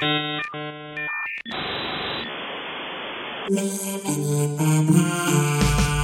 La, la, la, la, la.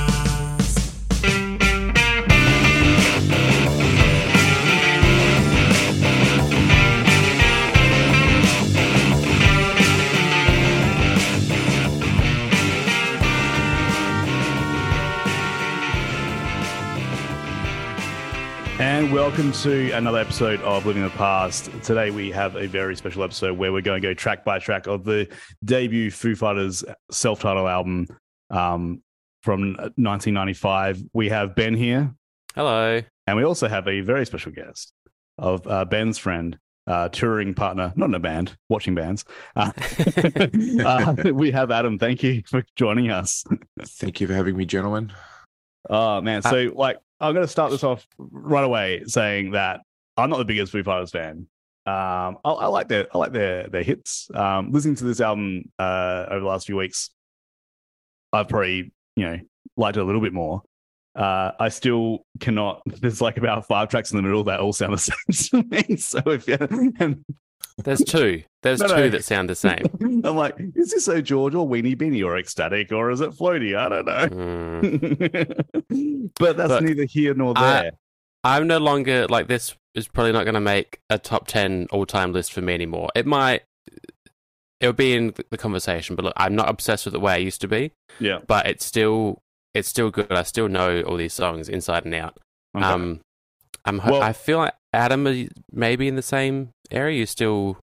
Welcome to another episode of Living the Past. Today we have a very special episode where we're going to go track by track of the debut Foo Fighters self-titled album um, from 1995. We have Ben here, Hello. and we also have a very special guest of uh, Ben's friend, uh, touring partner, not in a band, watching bands. Uh, uh, we have Adam. Thank you for joining us. Thank you for having me, gentlemen. Oh man, Uh, so like I'm going to start this off right away saying that I'm not the biggest Foo Fighters fan. Um, I, I like their I like their their hits. Um, listening to this album uh, over the last few weeks, I've probably you know liked it a little bit more. Uh, I still cannot. There's like about five tracks in the middle that all sound the same to me. So if you and There's two. There's No, two no. that sound the same. I'm like, is this a George or Weenie Beenie or X-Static or is it floaty? I don't know. Mm. but that's Look, neither here nor there. I'm no longer like this. Is probably not going to make a top ten all time list for me anymore. It might. It'll be in the conversation, but look, I'm not obsessed with the way I used to be. yeah. But it's still, it's still good. I still know all these songs inside and out. Okay. Um, I'm. ho- Well- I feel like Adam is maybe in the same area. You still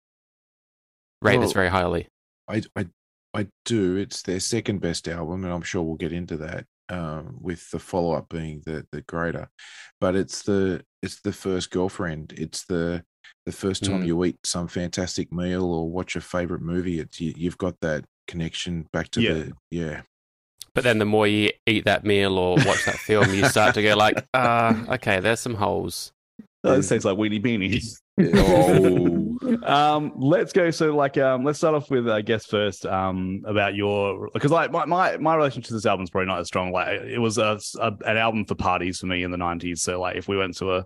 rate this very highly. I, I, I do. It's their second best album, and I'm sure we'll get into that. Um, with the follow up being the the greater, but it's the it's the first girlfriend. It's the the first time Mm. you eat some fantastic meal or watch a favorite movie. It's you, you've got that connection back to Yeah. the yeah. But then the more you eat that meal or watch that film, you start to go like, ah, okay, there's some holes. Oh, this tastes like Weenie Beenie. Oh. um, let's go. So, like, um, let's start off with, I guess, first, um, about your because, like, my, my my relationship to this album is probably not as strong. Like, it was a, a an album for parties for me in the '90s. So, like, if we went to a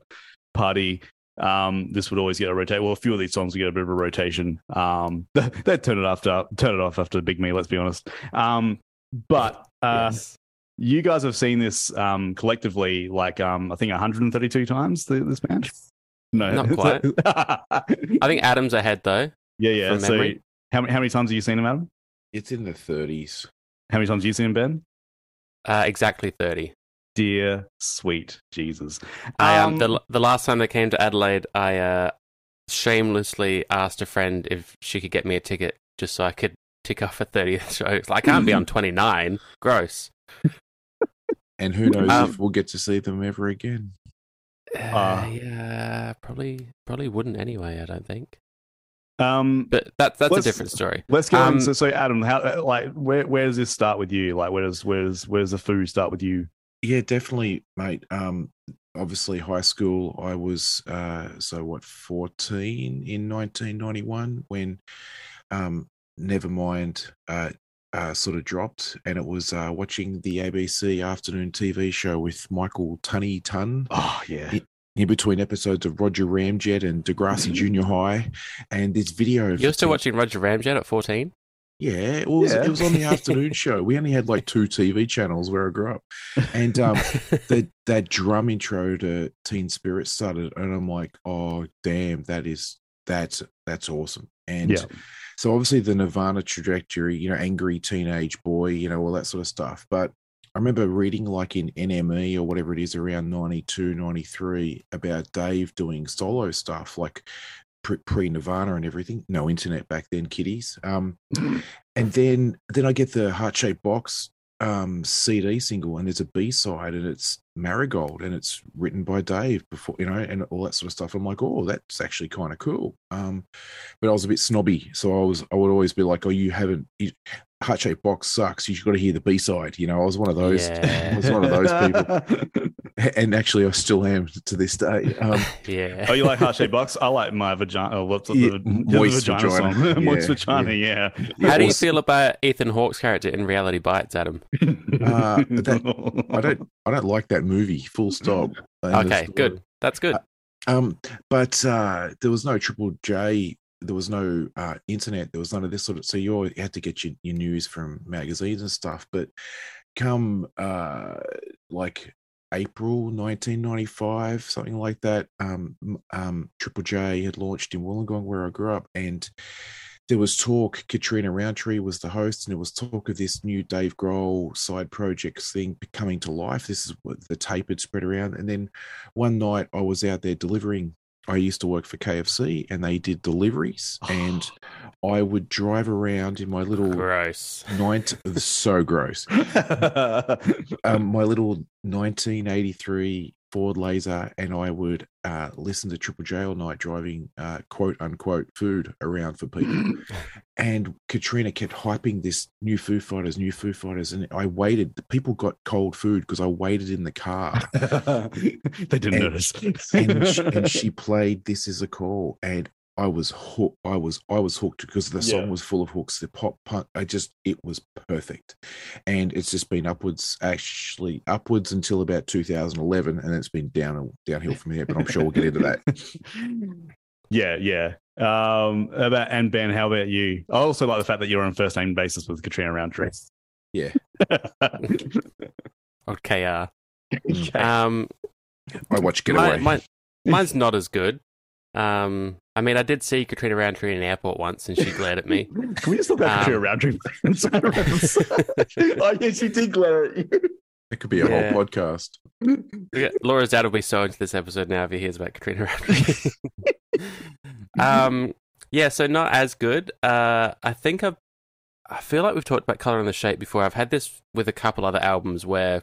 party, um, this would always get a rotate. Well, a few of these songs would get a bit of a rotation. Um, they'd turn it after turn it off after Big Me. Let's be honest. Um, but uh, Yes. You guys have seen this um collectively like um I think 132 times the, this band. No, Not quite. I think Adam's ahead though. yeah. yeah. So memory. how many how many times have you seen him, Adam? It's in the 30s. How many times have you seen him, Ben? Uh, exactly 30. Dear sweet Jesus. I um, the the last time they came to Adelaide, I uh, shamelessly asked a friend if she could get me a ticket just so I could tick off a 30th show. Like, I can't be on 29. Gross. And who knows Um, if we'll get to see them ever again. Uh, Uh, yeah, probably probably wouldn't anyway. I don't think. um But that that's a different story. let's go Um, on. So, so Adam, how uh, like where where does this start with you? Like where does where does where does the foo start with you? Yeah, definitely, mate. Um, obviously, high school. I was uh, so what, fourteen in nineteen ninety one when, um, Nevermind, uh, uh, sort of dropped, and it was uh, watching the ABC afternoon TV show with Michael Tunney Tun Oh yeah. in between episodes of Roger Ramjet and Degrassi Junior High, and this video. You're still watching Roger Ramjet at 14? yeah, it was, Yeah. it was on the afternoon show. We only had like two TV channels where I grew up, and um, that that drum intro to Teen Spirit started, and I'm like, oh damn, that is that's that's awesome. And Yeah. So obviously the Nirvana trajectory, you know, angry teenage boy, you know, all that sort of stuff. But I remember reading like in NME or whatever it is around 92, 93 about Dave doing solo stuff like pre Nirvana and everything. No internet back then, kiddies. Um, and then then I get the heart shaped box um CD single and there's a B side and it's Marigold and it's written by Dave before you know and all that sort of stuff. I'm like, oh, that's actually kind of cool. Um, but I was a bit snobby, so I was I would always be like, oh, you haven't you, heart shaped box sucks. You should got to hear the B side. You know, I was one of those. I was one of those people, and actually, I still am to this day. Um, yeah. Oh, you like heart shaped box? I like my vagina. Oh, what's Yeah, the, moist the vagina, vagina. song? moist vagina, yeah. How do you was- feel about Ethan Hawke's character in Reality Bites, Adam? Uh, that- I don't I don't like that movie. Full stop. Okay, good. That's good. Um, but uh, there was no Triple J there was no uh, internet. There was none of this sort of. So you had to get your, your news from magazines and stuff. But come uh, like April 1995, something like that, um, um, Triple J had launched in Wollongong, where I grew up, and there was talk. Katrina Roundtree was the host, and there was talk of this new Dave Grohl side projects thing coming to life. This is what the tape had spread around, and then one night I was out there delivering I used to work for KFC and they did deliveries and I would drive around in my little gross so gross. um, my little 1983 Ford Laser and I would uh, listen to Triple J all night driving uh, quote unquote food around for people. and Katrina kept hyping this new Foo Fighters, new Foo Fighters. And I waited. The people got cold food because I waited in the car. they didn't And- notice. and, she, and she played "This Is a Call," and I was hooked. I was I was hooked because the song Yeah. was full of hooks. The pop punk, I just it was perfect, and it's just been upwards, actually upwards until about 2011, and it's been down downhill from here. But I'm sure we'll get into that. yeah, yeah. Um, about and Ben, how about you? I also like the fact that you're on first name basis with Katrina Roundtree. Yeah. or KR. Okay. Um, I watch my, Getaway. my, mine's not as good. Um, I mean, I did see Katrina Roundtree in an airport once, and she glared at me. Can we just talk about Um, Katrina Roundtree? oh yeah, she did glare at you. it could be a Yeah. whole podcast. Yeah, Laura's dad will be so into this episode now if he hears about Katrina Roundtree. um, yeah, so not as good. Uh, I think I've, I feel like we've talked about Colour and the Shape before. I've had this with a couple other albums where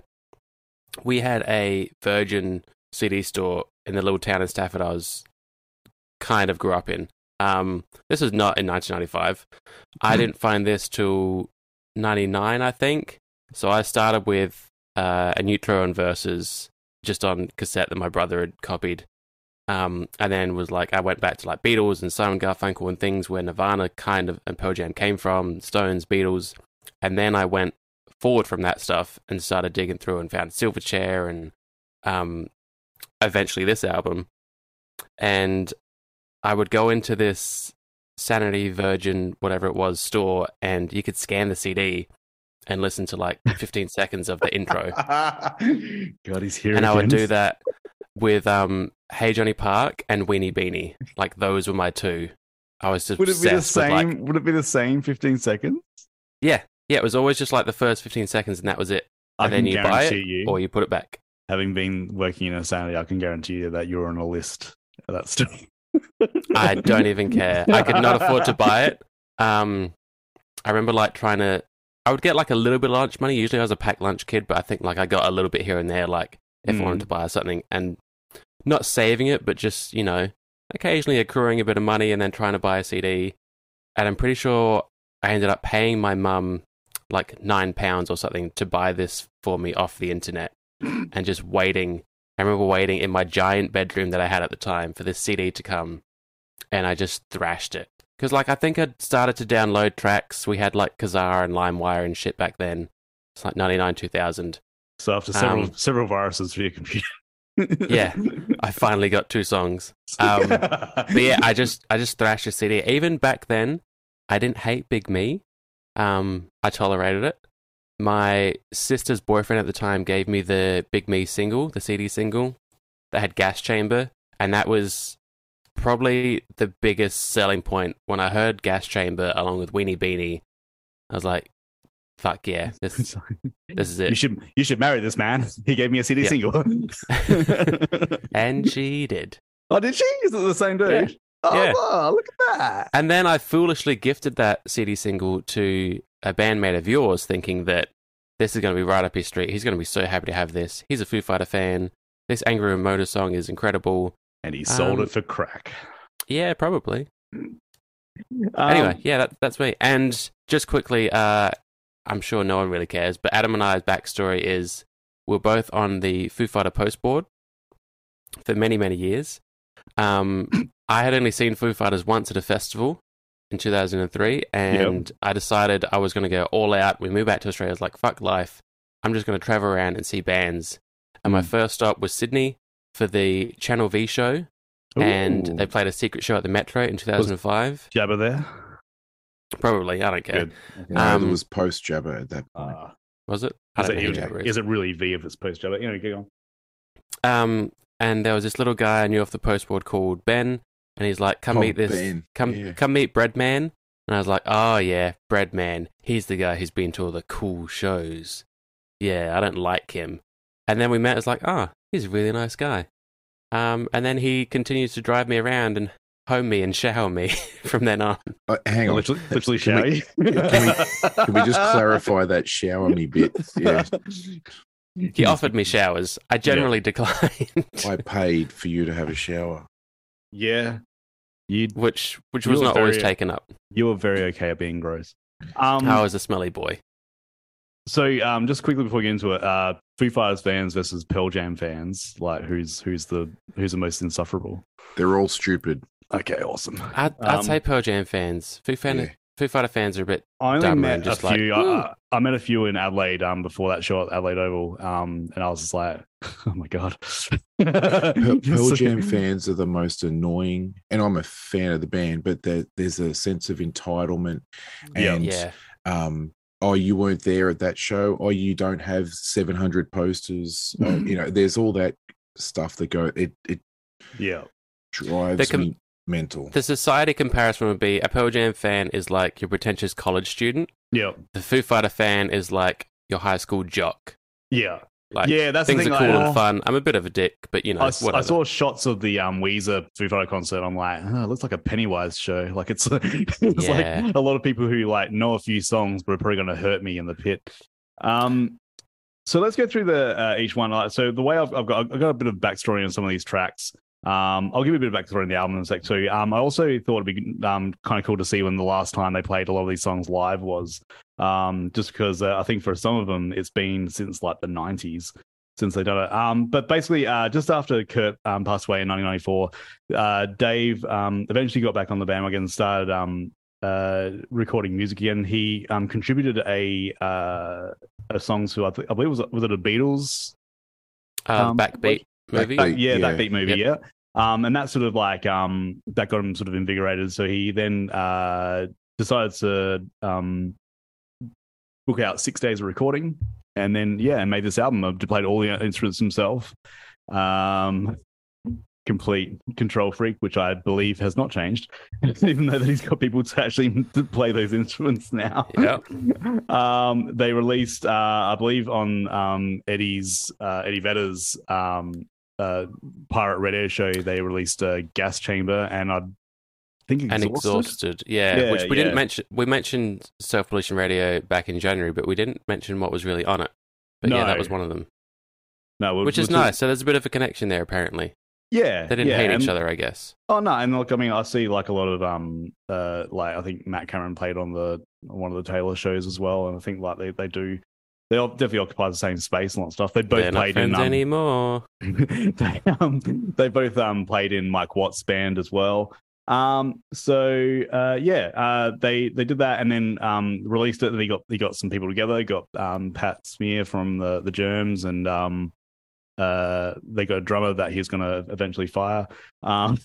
we had a Virgin CD store in the little town in Stafford I was kind of grew up in. Um, this was not in 1995. I didn't find this till 99, I think. So I started with uh, In Utero and Versus just on cassette that my brother had copied. Um, and then was like, I went back to like Beatles and Simon Garfunkel and things where Nirvana kind of and Pearl Jam came from, Stones, Beatles. And then I went forward from that stuff and started digging through and found Silverchair and um, eventually this album. And I would go into this Sanity Virgin, whatever it was, store, and you could scan the CD and listen to like 15 seconds of the intro. God, he's here. and I would do that with um, Hey Johnny Park and Weenie Beenie. Like those were my two. I was just Would it be the same? like- Would it be the same? Fifteen seconds? yeah, yeah. It was always just like the first 15 seconds, and that was it. I And then you buy it, you, Or you put it back. having been working in a sanity, I can guarantee you that you're on a list. That's still. I don't even care. I could not afford to buy it. Um, I remember like trying to. I would get like a little bit of lunch money. Usually, I was a packed lunch kid, but I think like I got a little bit here and there, like if I wanted Mm. to buy something, and not saving it, but just you know, occasionally accruing a bit of money and then trying to buy a CD. And I'm pretty sure I ended up paying my mum like nine pounds or something to buy this for me off the internet, and just waiting. I remember waiting in my giant bedroom that I had at the time for this CD to come, and I just thrashed it. Because, like, I think I'd started to download tracks. We had, like, Kazaa and LimeWire and shit back then. It's like 99, 2000. So after several Um, several viruses for your computer. Yeah. I finally got two songs. Um, But yeah, I just, I just thrashed a CD. Even back then, I didn't hate Big Me. Um, I tolerated it. My sister's boyfriend at the time gave me the Big Me single, the CD single that had Gas Chamber, and that was probably the biggest selling point. When I heard Gas Chamber along with Weenie Beenie, I was like, "Fuck yeah, this, this is You should you should marry this man. He gave me a CD Yeah. single. And she did. oh, did she? Is it the same dude? Yeah. Oh, Yeah. wow, look at that. And then I foolishly gifted that CD single to a bandmate of yours, thinking that this is going to be right up his street. He's going to be so happy to have this. He's a Foo Fighter fan. This Angry Motor song is incredible. And he sold Um, it for crack. Yeah, probably. Um, anyway, yeah, that, that's me. And just quickly, uh, I'm sure no one really cares, but Adam and I's backstory is we're both on the Foo Fighter post board for many, many years. Um, I had only seen Foo Fighters once at a festival in 2003, and I decided I was going to go all out. We moved back to Australia. I was like, fuck life. I'm just going to travel around and see bands. And my Mm. first stop was Sydney for the Channel V show. and they played a secret show at the Metro in 2005. Jabba there. Probably, I don't care. Good. Um, it was post Jabba at that point. Uh, Was it? I is, it, know Jabba is is. it really V if it's post Jabba? You know, go on. Um, and there was this little guy I knew off the postboard called Ben, and he's like, "Come Oh, meet this, Ben, come yeah. come meet Breadman." And I was like, "Oh yeah, Breadman. He's the guy who's been to all the cool shows. Yeah, I don't like him." And then we met. It's like, "Oh, he's a really nice guy." Um, and then he continues to drive me around and home me and shower me from then on. Uh, hang on. literally, literally Can we- showy. can Can we just clarify that shower me bit? Yeah, He offered me showers. I generally declined, I paid for you to have a shower. Yeah, you which which was You're not always taken up. you were very okay at being gross. Um, I was a smelly boy. so um, just quickly before we get into it, uh, Foo Fighters fans versus Pearl Jam fans, like who's who's the who's the most insufferable? They're all stupid. Okay, awesome. I'd, I'd Um, say Pearl Jam fans. Foo, fan, Yeah. Foo Fighter fans are a bit. I only dumb met just a like, few. "Woo." I, I met a few in Adelaide um, before that show at Adelaide Oval, um, and I was just like, "Oh my god!" Pearl, Pearl Jam fans are the most annoying, and I'm a fan of the band, but there, there's a sense of entitlement and Yeah. um, oh, you weren't there at that show. Oh, you don't have 700 posters. Uh, you know, there's all that stuff that go. It it Yeah, drives com- me mental. The society comparison would be a Pearl Jam fan is like your pretentious college student. yeah, The Foo Fighter fan is like your high school jock. yeah, Like yeah. That's the thing. are cool like, and oh, fun. I'm a bit of a dick, but you know, I, whatever. saw shots of the um, Weezer Foo Fighter concert. I'm like, oh, it looks like a Pennywise show. Like it's, it's Yeah. like a lot of people who like know a few songs, but are probably going to hurt me in the pit. Um, so let's go through the uh, each one. So the way I've, I've got, I've got a bit of backstory on some of these tracks. Um, I'll give you a bit of backstory on the album in a sec too. Um, I also thought it'd be um, kind of cool to see when the last time they played a lot of these songs live was. Um, just because uh, I think for some of them it's been since like the 90s since they've done it. Um, but basically, uh, just after Kurt um, passed away in 1994, uh, Dave um, eventually got back on the bandwagon and started um, uh, recording music again. He um, contributed a uh, a song to I, th- I believe it was was it a Beatles uh, Backbeat movie. Back- yeah, Yeah. beat movie, yeah. Um, and that sort of like um, that got him sort of invigorated. So he then uh, decided to um, book out six days of recording, and then yeah, and made this album. Uh, played all the instruments himself. Um, complete control freak, which I believe has not changed, even though that he's got people to actually play those instruments now. Yeah. um, they released, uh, I believe, on um, Eddie's uh, Eddie Vedder's um, uh, Pirate Radio show. They released a gas chamber, and I think and exhausted. exhausted. Yeah, Yeah, which we yeah. didn't mention. We mentioned Self Pollution Radio back in January, but we didn't mention what was really on it. But yeah, that was one of them, No, which is nice. So there's a bit of a connection there. Apparently, Yeah, they didn't yeah, hate and- each other. I guess. Oh no, and look, I mean, I see like a lot of um, uh, like I think Matt Cameron played on the on one of the Taylor shows as well, and I think like they they do. They all definitely occupy the same space and all that stuff. They both They're played in um, anymore. they, um, they both um, played in Mike Watt's band as well. Um, so uh, yeah, uh, they they did that and then um, released it. They got they got some people together. They got um, Pat Smear from the the Germs and um, uh, they got a drummer that he's going to eventually fire. Um,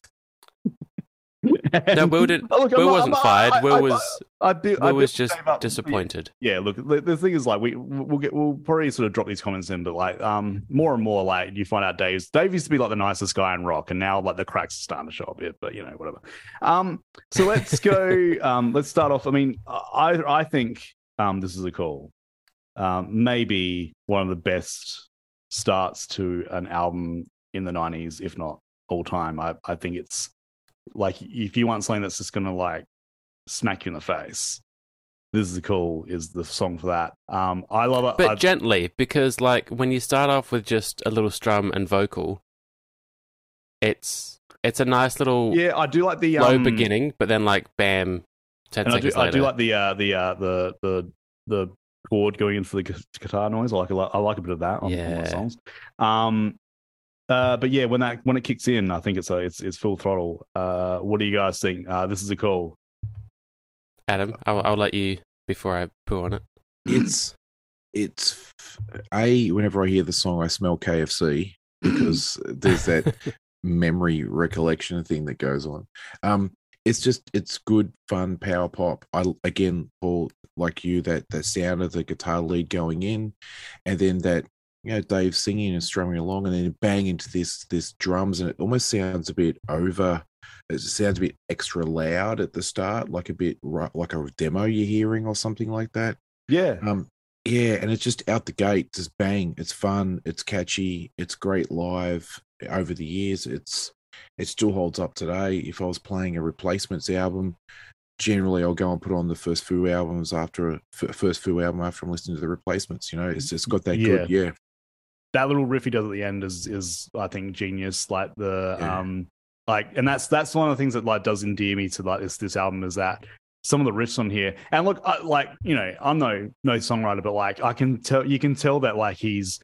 No, Will, did, oh, look, Will not, wasn't I'm not- fired. I- Will I- was. I do. I Will was just disappointed. yeah look the, the thing is like we we'll get we'll probably sort of drop these comments in but like um more and more like you find out dave's dave used to be like the nicest guy in rock and now like the cracks are starting to show a bit but you know whatever um so let's go um let's start off i mean i i think um this is a call um maybe one of the best starts to an album in the 90s if not all time i i think it's like if you want something that's just gonna like smack you in the face this is cool is the song for that. Um i love it. But I- gently, because like when you start off with just a little strum and vocal, it's it's a nice little yeah i do like the low um, beginning, but then like bam, ten and I do, seconds I do like the uh the uh the the the chord going in for the guitar noise. I like a lot i like a bit of that on, on my songs. Um uh, but yeah, when that when it kicks in, I think it's a it's it's full throttle. Uh, what do you guys think? Uh, this is a call. Adam, I'll, I'll let you before I poo on it. it's it's a whenever I hear the song, I smell KFC because there's that memory recollection thing that goes on. Um, it's just it's good fun power pop. I again, Paul, like you, that the sound of the guitar lead going in, and then that you know Dave singing and strumming along, and then bang into this this drums, and it almost sounds a bit over. It sounds a bit extra loud at the start, like a bit like a demo you're hearing or something like that. Yeah. Um, yeah, and it's just out the gate, just bang. It's fun, it's catchy, it's great live. Over the years, it's it still holds up today. If I was playing a replacements album, generally I'll go and put on the first few albums after first few album after I'm listening to the replacements. You know, it's just got that yeah. good, yeah. That little riff he does at the end is is I think genius. Like the yeah. um like and that's that's one of the things that like does endear me to like this this album is that some of the riffs on here. And look, I, like you know, I'm no no songwriter, but like I can tell, you can tell that like he's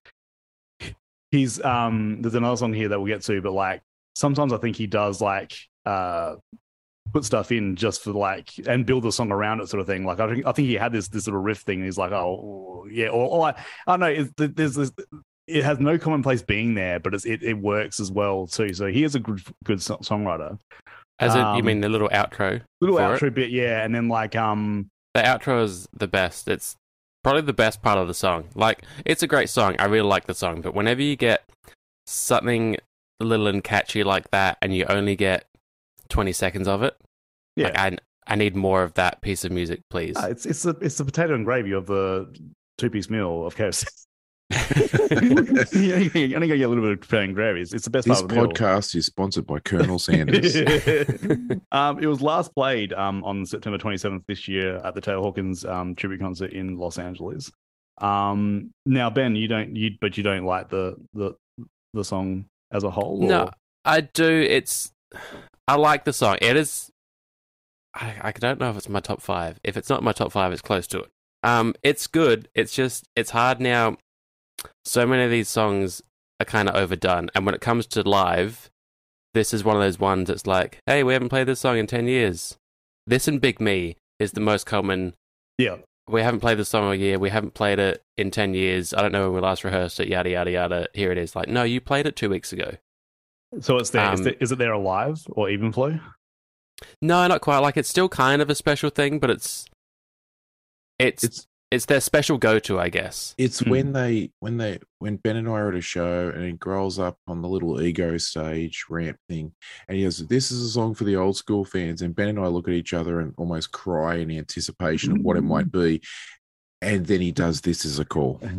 he's um. There's another song here that we'll get to, but like sometimes I think he does like uh put stuff in just for like and build a song around it sort of thing. Like I think I think he had this this little riff thing. And he's like, oh yeah, or, or I, I don't know. There's this. It has no commonplace being there, but it it works as well too. So he is a good good songwriter. As um, you mean the little outro? Little outro it? bit, yeah. And then like um the outro is the best. It's probably the best part of the song. Like it's a great song. I really like the song, but whenever you get something little and catchy like that and you only get 20 seconds of it, yeah. Like, I I need more of that piece of music, please. Uh, it's it's the it's the potato and gravy of the two piece meal of course. you only get a little bit of paying gravy. It's, it's the best this part of the podcast is sponsored by Colonel Sanders. um, it was last played um, on September 27th this year at the Taylor Hawkins um, tribute concert in Los Angeles. Um, now, Ben, you don't, you but you don't like the the the song as a whole. Or? No, I do. It's I like the song. It is. I, I don't know if it's my top five. If it's not my top five, it's close to it. Um, it's good. It's just it's hard now so many of these songs are kind of overdone. And when it comes to live, this is one of those ones that's like, hey, we haven't played this song in 10 years. This and Big Me is the most common. Yeah. We haven't played this song all year. We haven't played it in 10 years. I don't know when we last rehearsed it, yada, yada, yada. Here it is. Like, no, you played it two weeks ago. So it's there. Um, is it there alive or even flow? No, not quite. Like, it's still kind of a special thing, but it's. It's, it's it's their special go-to, I guess. It's mm. when they when they when Ben and I are at a show and he grows up on the little ego stage ramp thing, and he goes, "This is a song for the old school fans." And Ben and I look at each other and almost cry in anticipation of what it might be. And then he does this as a call. you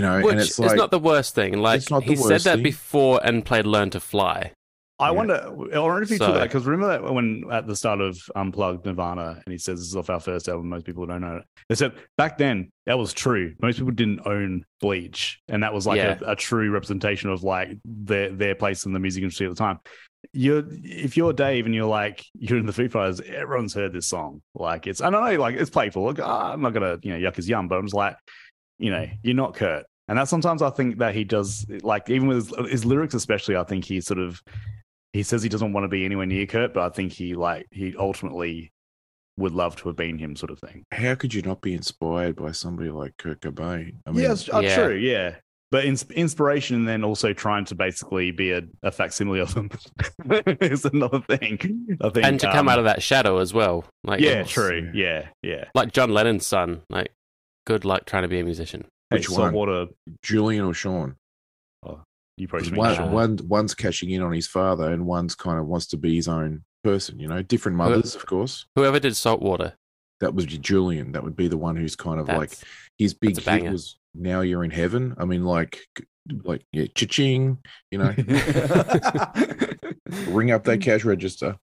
know, Which and it's like, not the worst thing. Like he said that thing. before and played "Learn to Fly." I wonder. I wonder if he so, took that because remember that when at the start of Unplugged Nirvana, and he says this is off our first album. Most people don't know it. They said back then that was true. Most people didn't own Bleach, and that was like yeah. a, a, true representation of like their their place in the music industry at the time. You're if you're Dave and you're like you're in the Foo Fighters, everyone's heard this song. Like it's I don't know, like it's playful. Like, oh, I'm not gonna you know yuck is yum, but I'm just like you know you're not Kurt. And that sometimes I think that he does, like even with his, his lyrics, especially, I think he sort of he says he doesn't want to be anywhere near Kurt, but I think he like he ultimately would love to have been him, sort of thing. How could you not be inspired by somebody like Kurt Cobain? I mean, yes, uh, yeah. true, yeah. But in, inspiration, and then also trying to basically be a, a facsimile of them is another thing. I think, and to um, come out of that shadow as well. Like, yeah, true, yeah, yeah. Like John Lennon's son. Like, good luck trying to be a musician. Which hey, one? Water. Julian or Sean? You probably one, one one's cashing in on his father, and one's kind of wants to be his own person. You know, different mothers, of course. Whoever did Saltwater, that was Julian. That would be the one who's kind of that's, like his big hit was "Now You're in Heaven." I mean, like, like yeah, cha-ching. You know, ring up that cash register.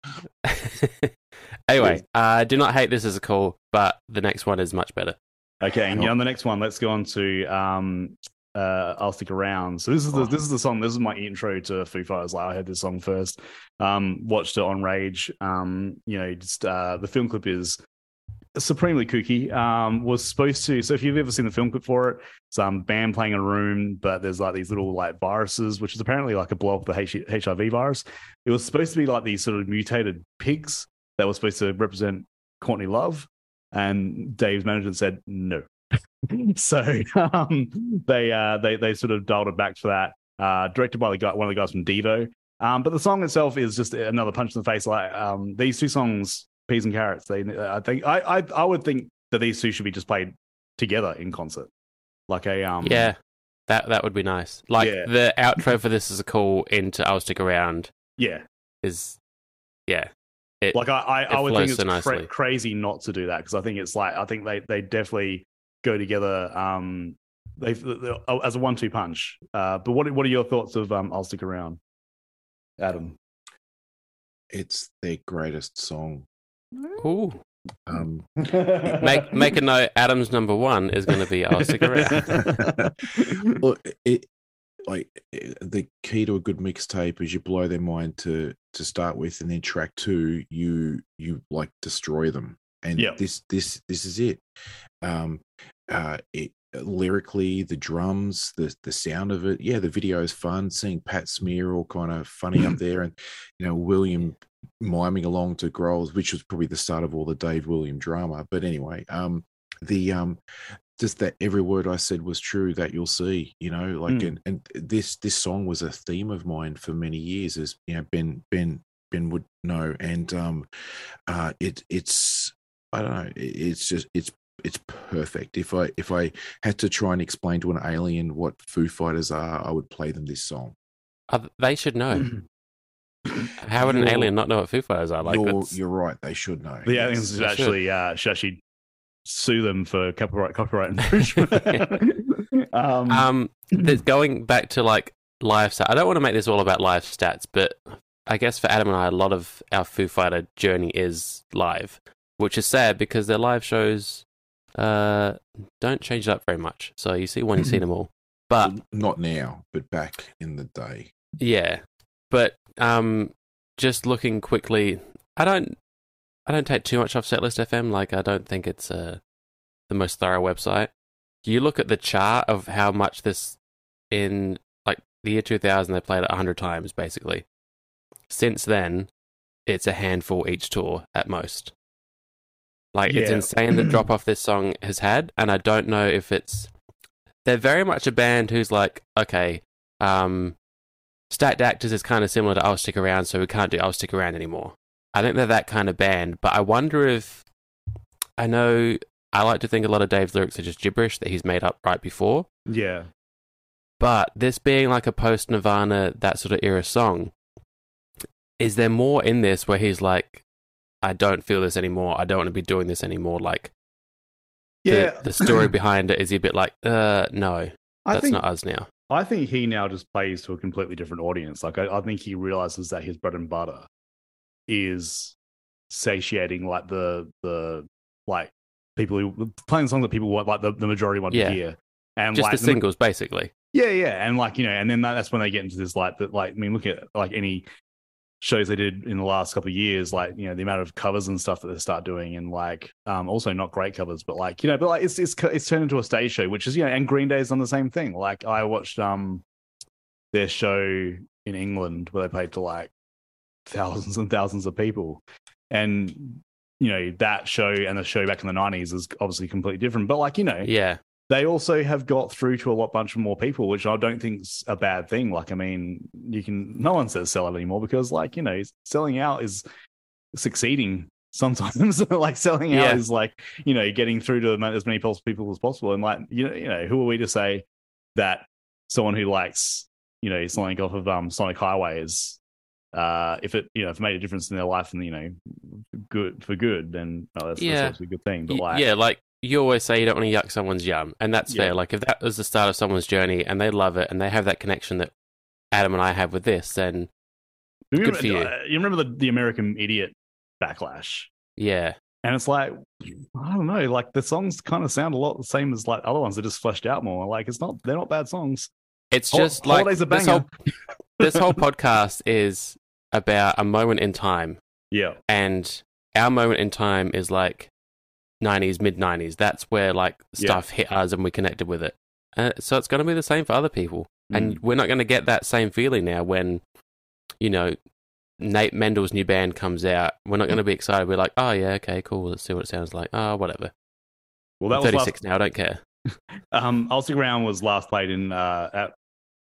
anyway, I uh, do not hate this as a call, but the next one is much better. Okay, and yeah, on the next one, let's go on to um, uh, I'll stick around. So this is the this is the song. This is my intro to Foo Fighters. Like I heard this song first. Um, watched it on Rage. Um, you know, just uh, the film clip is supremely kooky. Um, was supposed to. So if you've ever seen the film clip for it, it's um band playing in a room, but there's like these little like viruses, which is apparently like a blow up the H- HIV virus. It was supposed to be like these sort of mutated pigs that was supposed to represent Courtney Love. And Dave's manager said no. so um, they uh, they they sort of dialed it back for that. uh, directed by the guy, one of the guys from Devo. Um, but the song itself is just another punch in the face. Like um, these two songs, Peas and Carrots. They, I think, I, I, I would think that these two should be just played together in concert, like a um, yeah, that that would be nice. Like Yeah. the outro for this is a call into "I'll stick around." yeah. Is yeah, it, Like I, I, I would think it's so cra- crazy not to do that because I think it's like I think they they definitely go together. Um, they they- as a one-two punch. Uh, but what what are your thoughts of um, I'll stick around, Adam? It's their greatest song. ooh. Um, Make make a note. Adam's number one is going to be "I'll stick around." Look, it like the key to a good mixtape is you blow their mind to to start with, and then track two, you you like destroy them. And Yep. this this this is it. Um, uh, it lyrically, the drums, the the sound of it. Yeah, the video is fun. Seeing Pat Smear all kind of funny up there, and you know William miming along to Grohl's, which was probably the start of all the Dave William drama. But anyway, um, the um, just that every word I said was true that you'll see, you know, like Mm. and, and this this song was a theme of mine for many years, as you know, Ben Ben Ben would know, and um, uh, it it's I don't know, it's just it's it's perfect. If I if I had to try and explain to an alien what Foo Fighters are, I would play them this song. Uh, they should know. How would an You're- alien not know what Foo Fighters are? Like, you're, you're right, they should know. The yes. aliens should they should. actually uh, should actually sue them for copyright copyright infringement. um, Um, th- going back to like live stat, I don't want to make this all about live stats, but I guess for Adam and I, a lot of our Foo Fighter journey is live, which is sad because their live shows uh don't change it up very much. So you see one, you see them all, but not now, but back in the day. yeah, but um, just looking quickly, I don't, I don't take too much off Setlist FM. Like, I don't think it's uh, the most thorough website. You look at the chart of how much this in like the year 2000 they played it 100 times basically. Since then, it's a handful each tour at most. Like it's insane the drop off this song has had, and I don't know if it's they're very much a band who's like, okay, um, Stacked Actors is kind of similar to I'll Stick Around, so we can't do I'll Stick Around anymore. I think they're that kind of band, but I wonder if I know I like to think a lot of Dave's lyrics are just gibberish that he's made up right before. yeah, But this being like a post Nirvana, that sort of era song, is there more in this where he's like, I don't feel this anymore. I don't want to be doing this anymore. Like, yeah. the story behind it is he a bit like, uh, no, I that's think not us now. I think he now just plays to a completely different audience. Like I, I think he realizes that his bread and butter is satiating like the the like people who playing songs that people want like the, the majority want Yeah. to hear. And Just like the singles, basically. Yeah, yeah, and like you know, and then that, that's when they get into this like that. Like I mean, look at like any shows they did in the last couple of years, like you know the amount of covers and stuff that they start doing, and like um also not great covers, but like you know, but like it's it's it's turned into a stage show, which is you know, and Green Day's on the same thing. Like I watched um their show in England where they played to like thousands and thousands of people, and you know that show and the show back in the nineties is obviously completely different. But like you know, Yeah. They also have got through to a lot bunch of more people, which I don't think's a bad thing. Like, I mean, you can no one says sell it anymore because, like, you know, selling out is succeeding sometimes. like selling Yeah. out is like, you know, getting through to as many people as possible. And like, you know, you know, who are we to say that someone who likes, you know, something off of um Sonic Highway is uh if it you know if it made a difference in their life and you know good for good then oh, that's, Yeah. that's a good thing but like yeah, like you always say you don't want to yuck someone's yum, and that's Yeah. fair. Like if that was the start of someone's journey and they love it and they have that connection that Adam and I have with this, then You Good remember, for you. uh, you remember the, the American Idiot backlash? yeah, And it's like, I don't know, like the songs kind of sound a lot the same as like other ones. They're just fleshed out more. Like it's not, they're not bad songs. it's Hol- just like this whole this whole podcast is about a moment in time, Yeah. and our moment in time is like 90s, mid 90s. That's where like Yeah. stuff hit us and we connected with it. Uh, so it's going to be the same for other people. Mm. And we're not going to get that same feeling now when, you know, Nate Mendel's new band comes out. We're not going to be excited. We're like, oh, yeah, okay, cool. Let's see what it sounds like. Oh, whatever. Well, I'm that was 36 now. I don't care. last, um, I'll stick around was last played in, uh, at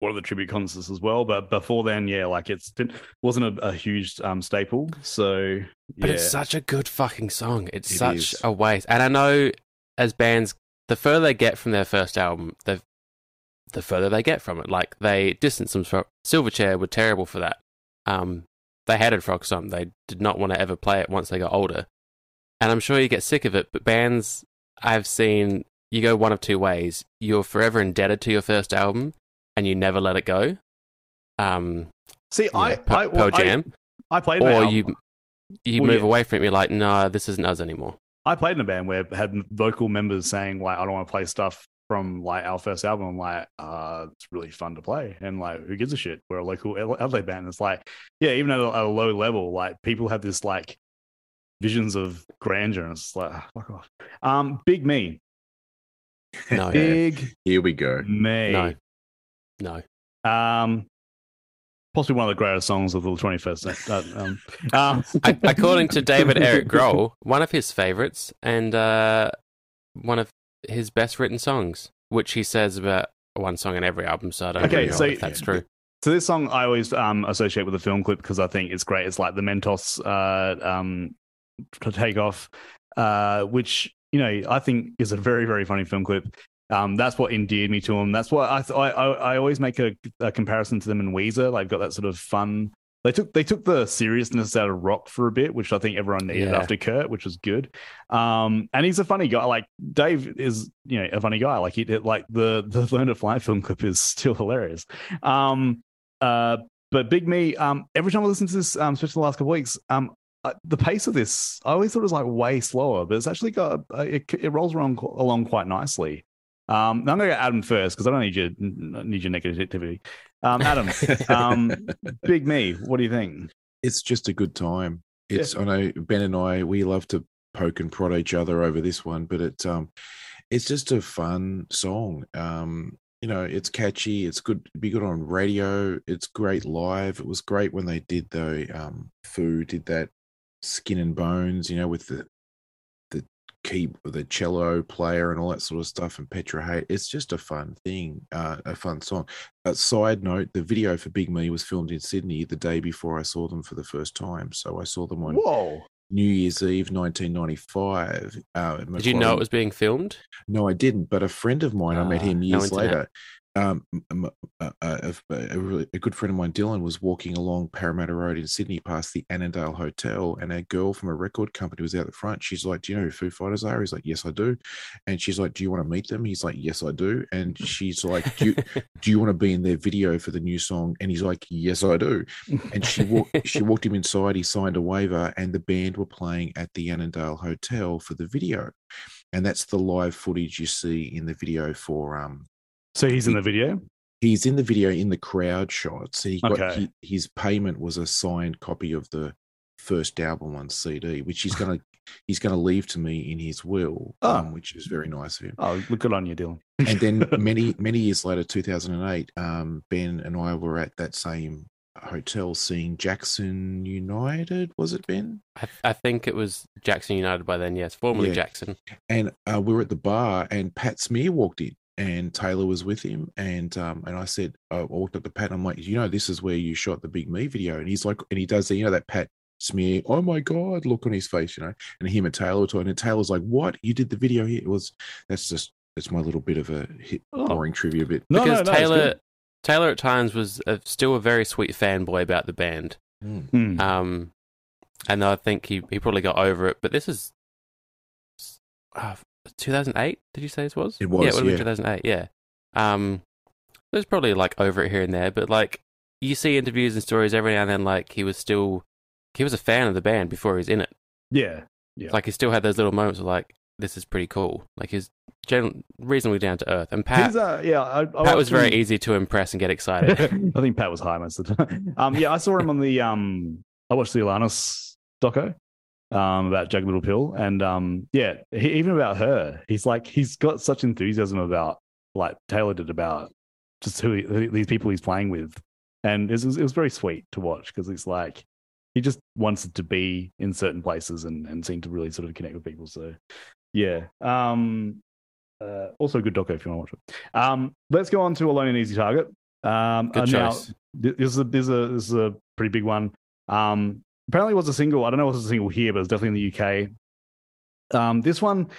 one of the tribute concerts as well. But before then, yeah, like it's been wasn't a, a huge um, staple. So But it's such a good fucking song. It's It such is. a waste. And I know as bands, the further they get from their first album, the the further they get from it. Like they distance themselves. Silverchair were terrible for that. Um, they hated Frogstomp. They did not want to ever play it once they got older. And I'm sure you get sick of it. But bands I've seen, you go one of two ways. You're forever indebted to your first album, and you never let it go. Um, see, I, Pe- I, Pearl well, I- Jam, I, played or album- you you Well, move yeah. away from it. You're like, no, this isn't us anymore. I played in a band where it had vocal members saying like I don't want to play stuff from like our first album. I'm like, uh, it's really fun to play, and like, who gives a shit? We're a local Adelaide band. It's like, yeah, even at a, at a low level, like people have this like visions of grandeur, and it's like, ah, fuck off. Um, Big Me, No, Big Here we go. Me, no, no. um, possibly one of the greatest songs of the 21st. century. um, um, A- According to David Eric Grohl, one of his favorites and uh, one of his best written songs, which he says about one song in every album. So I don't Okay, know so- if that's true. So this song I always um, associate with the film clip because I think it's great. It's like the Mentos uh, um, to take off, uh, which you know I think is a very very funny film clip. Um, that's what endeared me to them. That's why I th- I, I I always make a, a comparison to them and Weezer. Like got that sort of fun. They took they took the seriousness out of rock for a bit, which I think everyone needed Yeah. after Kurt, which was good. Um, and he's a funny guy. Like Dave is, you know, a funny guy. Like he did, like the the Learn to Fly film clip is still hilarious. Um, uh, but Big Me, um, every time I listen to this, um, especially the last couple of weeks, um, uh, the pace of this, I always thought it was like way slower, but it's actually got uh, it, it rolls around along quite nicely. Um, I'm gonna go Adam first because I don't need your need your negativity. Um, Adam, um, Big Me, what do you think? it's just a good time. It's I know Ben and I we love to poke and prod each other over this one, but it um it's just a fun song. Um you know, it's catchy, it's good to be good on radio, it's great live. It was great when they did the um Foo did that skin and bones, you know, with the the key the cello player and all that sort of stuff and Petra Haden. It's just a fun thing, uh, a fun song. A side note: the video for Big Me was filmed in Sydney the day before I saw them for the first time. So I saw them on Whoa, New Year's Eve, 1995. Uh, Did you know it was being filmed? No, I didn't. But a friend of mine, I met Ah, him years internet. later. Um, m- m- a, a, a, really, a good friend of mine, Dylan, was walking along Parramatta Road in Sydney past the Annandale Hotel, and a girl from a record company was out the front. She's like, "Do you know who Foo Fighters are?" He's like, "Yes, I do." And she's like, "Do you want to meet them?" He's like, "Yes, I do." And she's like, "Do you, do you want to be in their video for the new song?" And he's like, "Yes, I do." And she walked she walked him inside. He signed a waiver, and the band were playing at the Annandale Hotel for the video, and that's the live footage you see in the video for um. So he's in the video. He's in the video in the crowd shots. He got Okay. he, his payment was a signed copy of the first album on CD, which he's gonna he's gonna leave to me in his will, Oh. um, which is very nice of him. Oh, look good on you, Dylan. And then many many years later, 2008, um, Ben and I were at that same hotel seeing Jackson United. Was it Ben? I, I think it was Jackson United by then. Yes, formerly Yeah. Jackson. and uh, we were at the bar, and Pat Smear walked in, and Taylor was with him, and um, and I said, I walked up to Pat, and I'm like, you know, this is where you shot the Big Me video, and he's like, and he does the, you know, that Pat Smear, oh my god, look on his face, you know, and him and Taylor were talking, and Taylor's like, what? You did the video here? It was that's just that's my little bit of a hit, Oh. boring trivia bit. No, because no, no, Taylor good. Taylor at times was a, still a very sweet fanboy about the band. Mm. Um, and I think he, he probably got over it. But this is uh, 2008. Did you say this was? It was, Yeah, it would have yeah. been 2008. Yeah. Um, there's probably like over it here and there, but like you see interviews and stories every now and then. Like he was still he was a fan of the band before he was in it. yeah, Yeah. Like he still had those little moments of like this is pretty cool. Like he's gen- reasonably down to earth. And Pat uh, yeah, I, I Pat was very him- easy to impress and get excited. I think Pat was high most of the time. Um, yeah, I saw him on the um, I watched the Alanis doco um about Jagged Little Pill, and um, yeah, he, even about her, he's like he's got such enthusiasm about like Taylor did about just who, he, who these people he's playing with, and it was, it was very sweet to watch because he's like he just wants to be in certain places and and seem to really sort of connect with people. So yeah, um, uh, also a good doco if you want to watch it. Um, let's go on to Alone and Easy Target. Um, Good uh, now, choice. th- this is a this is a this is a pretty big one. Um, apparently, it was a single. I don't know if it was a single here, but it's definitely in the UK. Um, this one,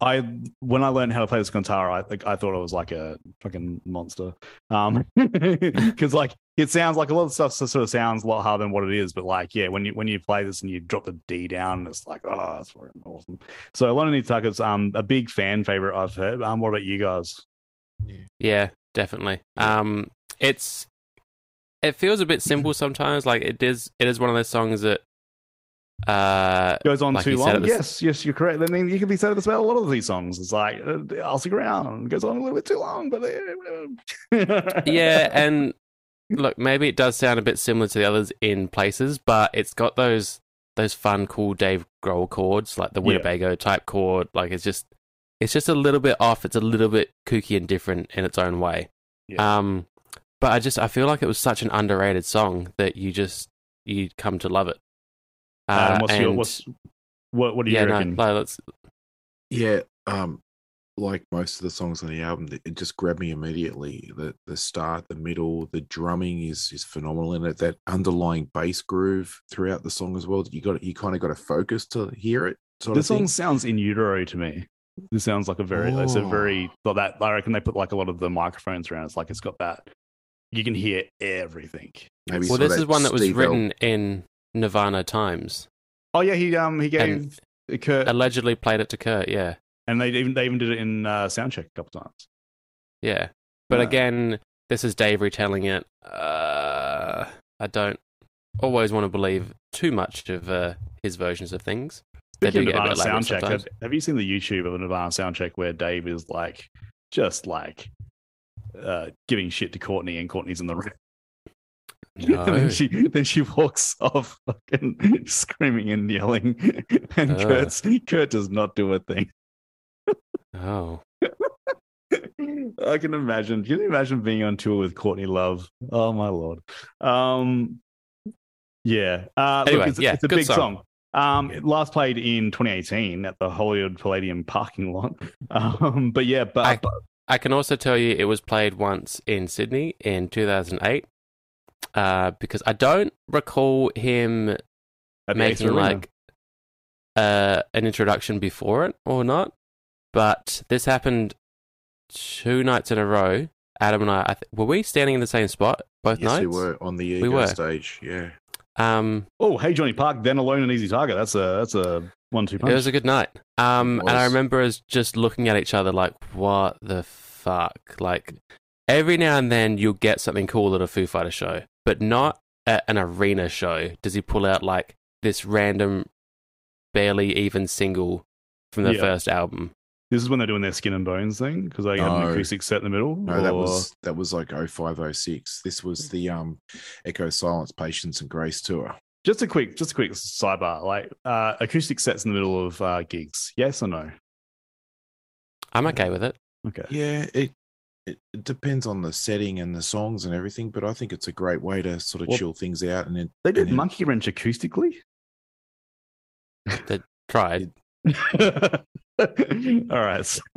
I when I learned how to play this guitar, I like I thought it was like a fucking monster. Um, because like it sounds like a lot of stuff sort of sounds a lot harder than what it is, but like yeah, when you when you play this and you drop the D down, it's like oh, that's fucking awesome. So London Tucker's um a big fan favorite I've heard. Um, what about you guys? Yeah, definitely. Um, it's it feels a bit simple sometimes. Like it is, it is one of those songs that uh goes on Like too long. at the- Yes, yes, you're correct. I mean, you can be said this about a lot of these songs. It's like uh, I'll stick around. It goes on a little bit too long, but uh, yeah, and look, maybe it does sound a bit similar to the others in places, but it's got those those fun, cool Dave Grohl chords, like the Yeah. Winnebago type chord. Like it's just it's just a little bit off. It's a little bit kooky and different in its own way. Yeah. Um, but I just I feel like it was such an underrated song that you just you come to love it. Uh, Uh, what's your what's what? What do you yeah, reckon? no, let's Yeah, um, like most of the songs on the album, it it just grabbed me immediately. The the start, the middle, the drumming is is phenomenal in it. That underlying bass groove throughout the song as well. You got you kind of got to focus to hear it. Sort this of thing. song sounds in utero to me. This sounds like a very, it's a very, Oh. well, that I reckon they put like a lot of the microphones around. It's like it's got that. You can hear everything. Maybe well, this is one that was Steve written in Nirvana times. Oh yeah, he um he And- gave Kurt, Allegedly played it to Kurt. Yeah, and they even they even did it in uh, soundcheck a couple times. yeah. But Yeah. again, this is Dave retelling it. Uh, I don't always want to believe too much of uh, his versions of things. Speaking do of Nirvana soundcheck, have, have you seen the YouTube of a Nirvana soundcheck where Dave is like just like uh, giving shit to Courtney, and Courtney's in the room. And No. then she then she walks off fucking screaming and yelling. And Ugh. Kurt's, Kurt does not do a thing. Oh, I can imagine. Can you imagine being on tour with Courtney Love? Oh my lord. Um yeah. Uh Anyway, look, it's, yeah, it's a big song. song. Um it last played in 2018 at the Hollywood Palladium parking lot. Um but yeah, but, I- but I can also tell you it was played once in Sydney in 2008. Uh, because I don't recall him making like uh, an introduction before it or not. But this happened two nights in a row. Adam and I, I th- were we standing in the same spot both yes, nights? we were on the We were. stage. Yeah, Um, Oh, hey Johnny Park, then alone and easy target. That's a that's a one two punch. it was a good night. Um, and I remember us just looking at each other like, what the fuck? Like, every now and then you'll get something cool at a Foo Fighter show, but not at an arena show. Does he pull out like this random, barely even single from the Yeah. first album? This is when they're doing their skin and bones thing because they have an acoustic set in the middle. no, that was that was like 0506. This was the um Echoes Silence, Patience and Grace tour. just a quick just a quick sidebar. Like uh acoustic sets in the middle of uh gigs. Yes or no? I'm okay with it. Okay. Yeah, it, it it depends on the setting and the songs and everything, but I think it's a great way to sort of Well, chill things out. And then They did and then- Monkey Wrench acoustically. They tried. All right,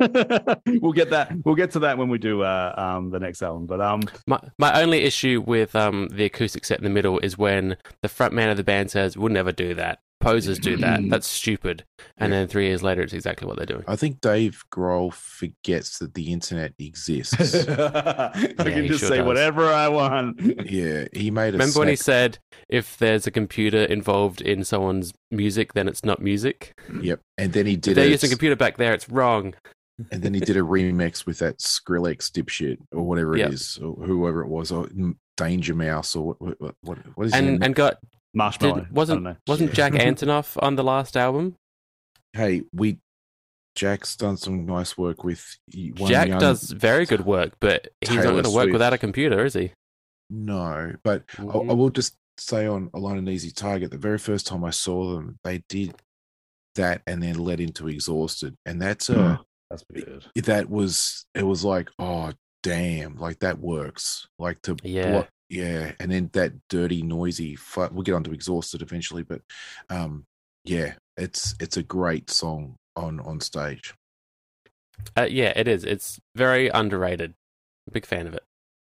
we'll get that. We'll get to that when we do uh, um, the next album. But um, My my only issue with um the acoustic set in the middle is when the front man of the band says, "We'll never do that." Posers do that. That's stupid. And then three years later, it's exactly what they're doing. I think Dave Grohl forgets that the internet exists. I can just sure say does. whatever I want. yeah, he made a Remember when he said, "If there's a computer involved in someone's music, then it's not music." Yep, and then he If did they're a, using a computer back there, it's wrong. and then he did a remix with that Skrillex dipshit or whatever Yep. it is, or whoever it was, or mm, Danger Mouse or what what what, what is his And and got Marshmello. did, I don't wasn't know. wasn't Jack Antonoff on the last album? hey, we Jack's done some nice work with one Jack young- does very good work, but he's not going to work Swift. without a computer, is he? No, but I, I Mhm. will just say on Alone and Easy Target, the very first time I saw them, they did that and then led into Exhausted, and that's a That's weird. that was it was like oh damn, like that works, like to Yeah. blo- yeah, and then that dirty, noisy. Fu- we'll get onto Exhausted eventually, but um, yeah, it's it's a great song on on stage. Uh, yeah, it is. It's very underrated. Big fan of it.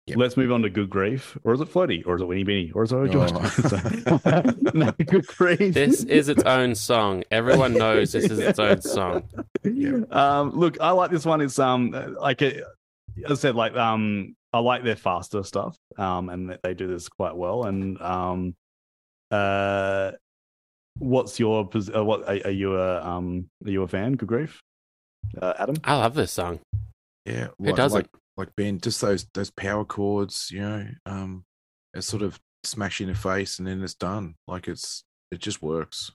Yep. Let's move on to Good Grief, or is it Floaty, or is it Weenie Beenie, or is it George? Oh. no, Good Grief. This is its own song. Everyone knows this is its own song. Um, look, I like this one. It's um like it, as I said, like um I like their faster stuff. Um, and that they do this quite well. And um, uh, what's your pos- uh, what are, are you a um are you a fan? Good grief, uh, Adam. I love this song. Yeah, Who doesn't? Like, like Ben, just those those power chords, you know, um, it's sort of smash in the face and then it's done. Like it's it just works.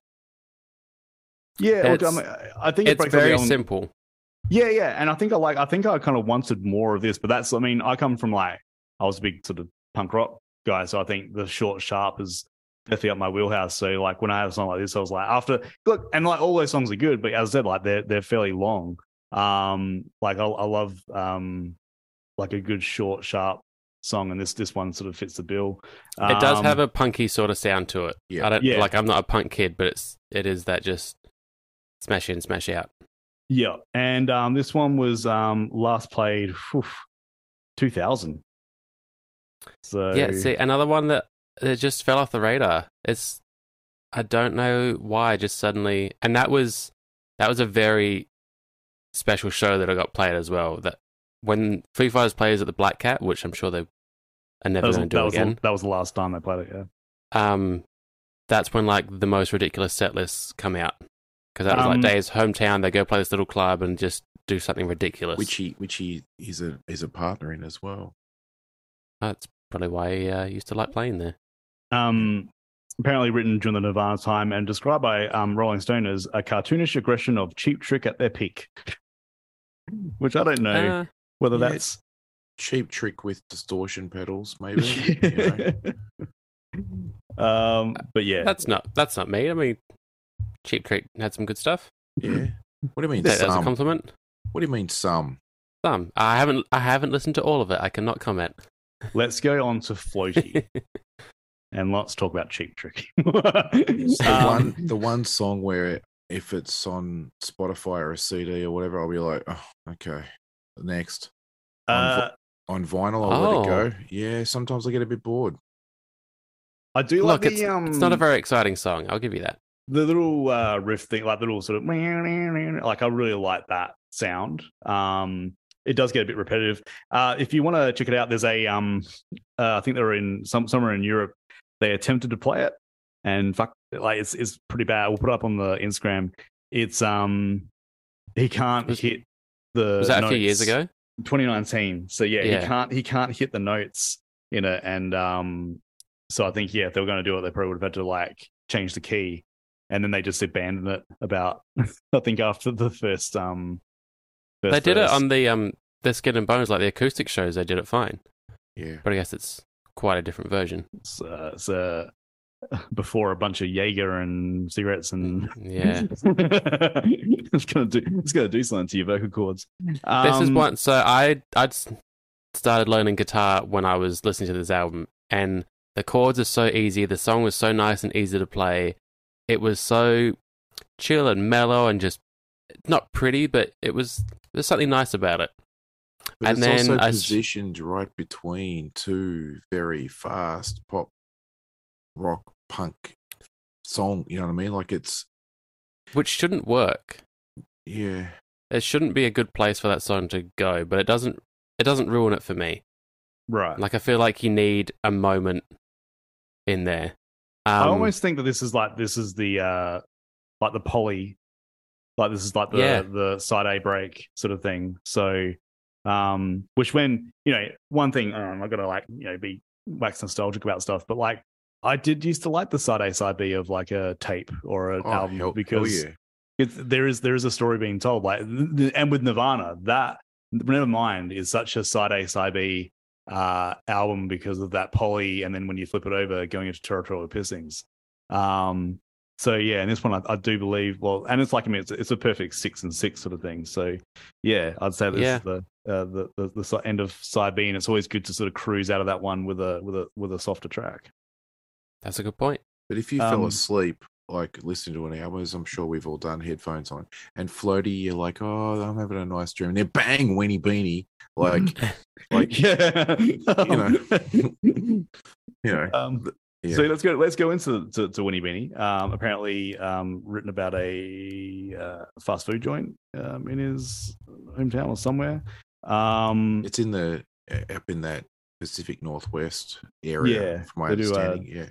Yeah, look, It's- I, mean, I think it It's breaks up very element- simple. Yeah, yeah, and I think I like. I think I kind of wanted more of this, but that's. I mean, I come from like I was a big sort of punk rock guy, so I think the short, sharp is definitely up my wheelhouse. So like when I had a song like this, I was like, after look, and like all those songs are good, but as I said, like they're they're fairly long. Um, like I, I love um, like a good short, sharp song, and this this one sort of fits the bill. It does Um, have a punky sort of sound to it. Yeah. I don't Yeah. like. I'm not a punk kid, but it's it is that just smash in, smash out. Yeah, and um, this one was um last played two thousand. So Yeah, see, another one that that just fell off the radar. It's I don't know why, just suddenly, and that was that was a very special show that I got played as well. That when Foo Fighters plays at the Black Cat, which I'm sure they are never going to do was again. the, that was the last time they played it. Yeah. um, that's when like the most ridiculous set lists come out because that was Um, like Dave's hometown. They go play this little club and just do something ridiculous. Which he which he is a is a partner in as well. that's probably why he uh, used to like playing there. Um, apparently written during the Nirvana time and described by um, Rolling Stone as a cartoonish aggression of Cheap Trick at their peak. Which I don't know Uh, whether yeah, that's Cheap trick with distortion pedals, maybe. you know. um, but yeah, that's not that's not me. I mean, Cheap Trick had some good stuff. Yeah. What do you mean Take that as a compliment. What do you mean some? Some. I haven't I haven't listened to all of it. I cannot comment. let's go on to Floaty and let's talk about Cheap Trick. The Um, one the one song where if it's on Spotify or a CD or whatever, I'll be like, oh, okay, next uh, on vinyl. I'll let Oh. it go. Yeah, sometimes I get a bit bored. I do Look, like it's, the um, it's not a very exciting song. I'll give you that. The little uh, riff thing, like the little sort of like I really like that sound. Um, it does get a bit repetitive. Uh, if you want to check it out, there's a um, uh, I think they're in some somewhere in Europe. They attempted to play it, and fuck, like it's it's pretty bad. We'll put it up on the Instagram. It's um, he can't hit the. Was that a few years ago? 2019. So yeah, Yeah. he can't he can't hit the notes in it, and um, so I think yeah, if they were going to do it, they probably would have had to like change the key, and then they just abandoned it about I think after the first um. They first did it on the um the Skin and Bones, like the acoustic shows. They did it fine, Yeah. but I guess it's quite a different version. It's, uh, it's, uh, before a bunch of Jaeger and cigarettes and Yeah. it's gonna do it's gonna do something to your vocal cords. this is Um, one. So I I started learning guitar when I was listening to this album, and the chords are so easy. The song was so nice and easy to play. It was so chill and mellow and just not pretty, but it was there's something nice about it. But And it's then also I s- positioned right between two very fast pop, rock, punk song. You know what I mean? Like it's Which shouldn't work. yeah. It shouldn't be a good place for that song to go, but it doesn't. It doesn't ruin it for me. right. Like I feel like you need a moment in there. I Um, almost think that this is like this is the uh like the poly like this is like the Yeah. the side A break sort of thing. So um which when you know one thing I'm not gonna like you know be wax nostalgic about stuff, but like I did used to like the side A side B of like a tape or an Oh, album hell, hell because yeah. it's, there is there is a story being told like th- th- and with Nirvana that Nevermind is such a side A side B uh album because of that poly and then when you flip it over going into territorial pissings um so yeah and this one I, I do believe well and it's like I mean it's, it's a perfect six and six sort of thing so yeah I'd say this Yeah. is the uh, the, the the end of side B and it's always good to sort of cruise out of that one with a with a with a softer track That's a good point. But if you fell Um, asleep like listening to an album, as I'm sure we've all done, headphones on, and floaty, you're like, oh, I'm having a nice dream. And then bang, Weenie Beenie, like, like yeah, you know. you know, Um, yeah. So let's go. Let's go into to, to Weenie Beenie. Um, apparently, um, written about a uh, fast food joint um, in his hometown or somewhere. Um, it's in the up in that Pacific Northwest area, Yeah, from my they do, uh, understanding. yeah,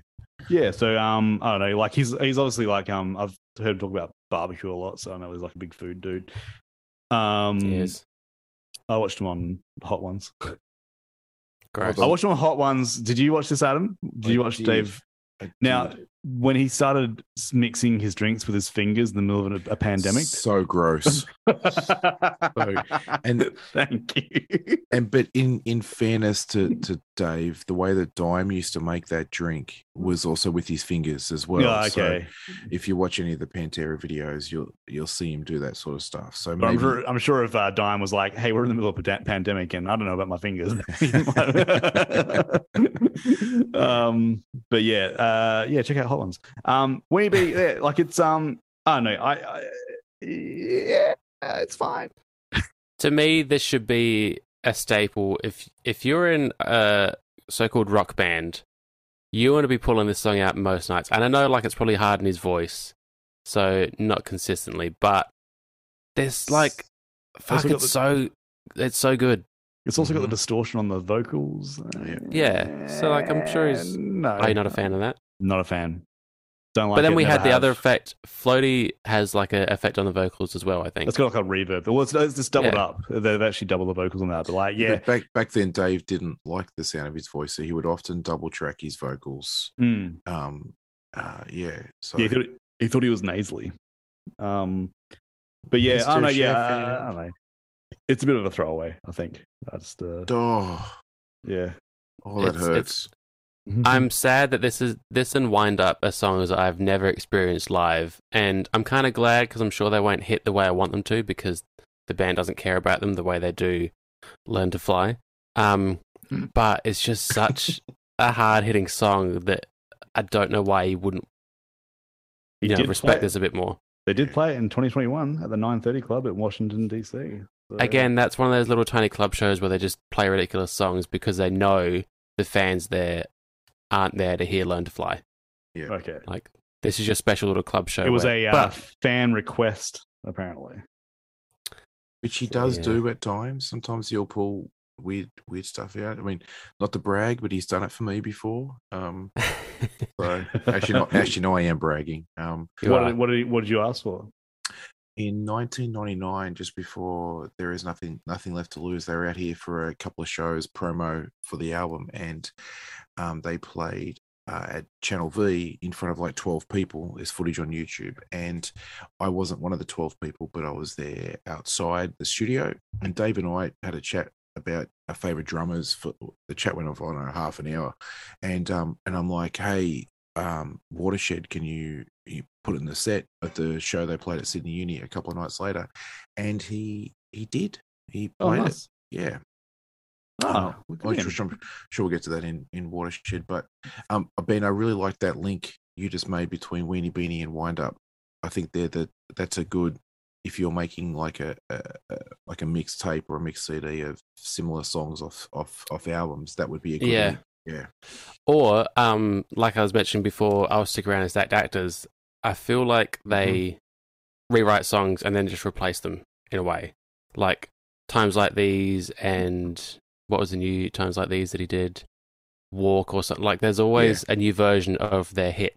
yeah. So um, I don't know. Like he's he's obviously like um, I've heard him talk about barbecue a lot, so I know he's like a big food dude. Um, Yes. I watched him on Hot Ones. Gross. I watched him on Hot Ones. Did you watch this, Adam? Did I you watch did. Dave? Now, did. When he started mixing his drinks with his fingers in the middle of a, a pandemic. so gross. and- thank you. and but in in fairness to to Dave, the way that Dime used to make that drink was also with his fingers as well. yeah, So okay. if you watch any of the Pantera videos, you'll you'll see him do that sort of stuff. So But I'm sure, I'm sure if uh, Dime was like, "Hey, we're in the middle of a da- pandemic, and I don't know about my fingers," um, but yeah, uh, yeah, check out Hot Ones. Um, yeah, like it's um, I don't I, I yeah, it's fine. to me, this should be a staple. If if you're in a so-called rock band, you want to be pulling this song out most nights. And I know, like, it's probably hard in his voice, so not consistently. But there's like, fuck, it's the- so it's so good. It's also got the Mhm. distortion on the vocals. Yeah. Yeah, so, like, I'm sure he's- no, Are you not a fan of that? Not a fan. Don't like. but then it, we had the other effect. Floaty has like a effect on the vocals as well. I think. It's got like a reverb. Well, it's, it's just doubled Yeah. up. They've actually doubled the vocals on that. But like, yeah, But back back then, Dave didn't like the sound of his voice, so he would often double track his vocals. Mm. Um, uh, yeah. So yeah, he thought, he thought he was nasally. Um, but yeah, I don't know. Yeah, Chef, I, yeah. I don't know. It's a bit of a throwaway. I think. That's the oh, yeah. oh, that It's- hurts. it's- I'm sad that this is this and Wind Up are songs that I've never experienced live, and I'm kind of glad because I'm sure they won't hit the way I want them to because the band doesn't care about them the way they do Learn to Fly. Um, Hmm. but it's just such a hard hitting song that I don't know why you wouldn't He you know, respect this a bit more. They did play it in 2021 at the 9:30 Club at Washington DC. So- Again, that's one of those little tiny club shows where they just play ridiculous songs because they know the fans there aren't there to hear Learn to Fly. Yeah. Okay. Like this is your special little club show. It was where- a uh, fan request, apparently. which he does Yeah. do at times. Sometimes he'll pull weird weird stuff out. I mean, not to brag, but he's done it for me before. Um, so actually, not actually, no, I am bragging. Um, What did, what did what did you ask for? In 1999, just before there is nothing nothing left to lose, they were out here for a couple of shows promo for the album, and um, they played. Uh, at Channel V in front of like 12 people. There's footage on YouTube. And I wasn't one of the 12 people, but I was there outside the studio. And Dave and I had a chat about our favorite drummers for the chat went on for half an hour. And um and I'm like, hey, um, Wattershed, can you, you put in the set at the show they played at Sydney Uni a couple of nights later? And he he did. He Oh, nice. it. Yeah. Oh, at I'm sure, I'm sure we'll get to that in, in Wattershed. But um, Ben, I really like that link you just made between Weenie Beenie and Wind Up. I think they're the that's a good if you're making like a, a, a like a mixtape or a mix CD of similar songs off off off albums. That would be a good Yeah. Yeah. Or, um, like I was mentioning before, I'll stick around as that actors. I feel like they rewrite songs and then just replace them in a way. Like times like these, and what was the new times like these that he did? Walk or something. Like there's always a new version of their hit,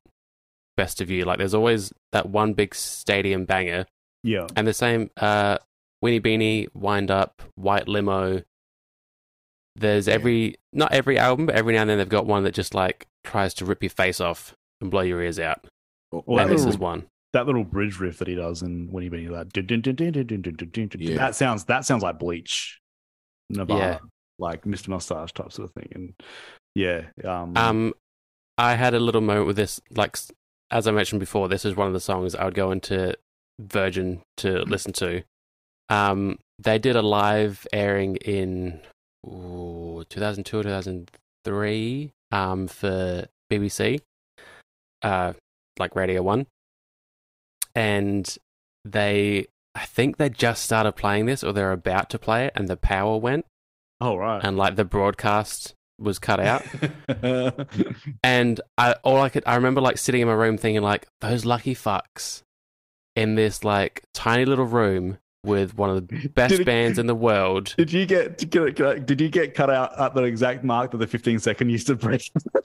Best of You. Like there's always that one big stadium banger Yeah. and the same uh Weenie Beenie, Wind Up, White Limo. There's every not every album, but every now and then they've got one that just like tries to rip your face off and blow your ears out. Or and this little, is one. That little bridge riff that he does and when he Winnie like that sounds that sounds like Bleach, Nirvana, yeah. like Mr. Moustache type sort of thing. And yeah, um, um, I had a little moment with this. Like as I mentioned before, this is one of the songs I would go into Virgin to listen to. Um, they did a live airing in ooh, 2002 or 2003 um for BBC uh like Radio 1 and they, I think they just started playing this, or they're about to play it, and the power went, Oh right. and like the broadcast was cut out. And I all I could I remember like sitting in my room thinking like those lucky fucks in this like tiny little room with one of the best it- bands in the world. Did you get did you get- did you get cut out at the exact mark that the 15 second used to break?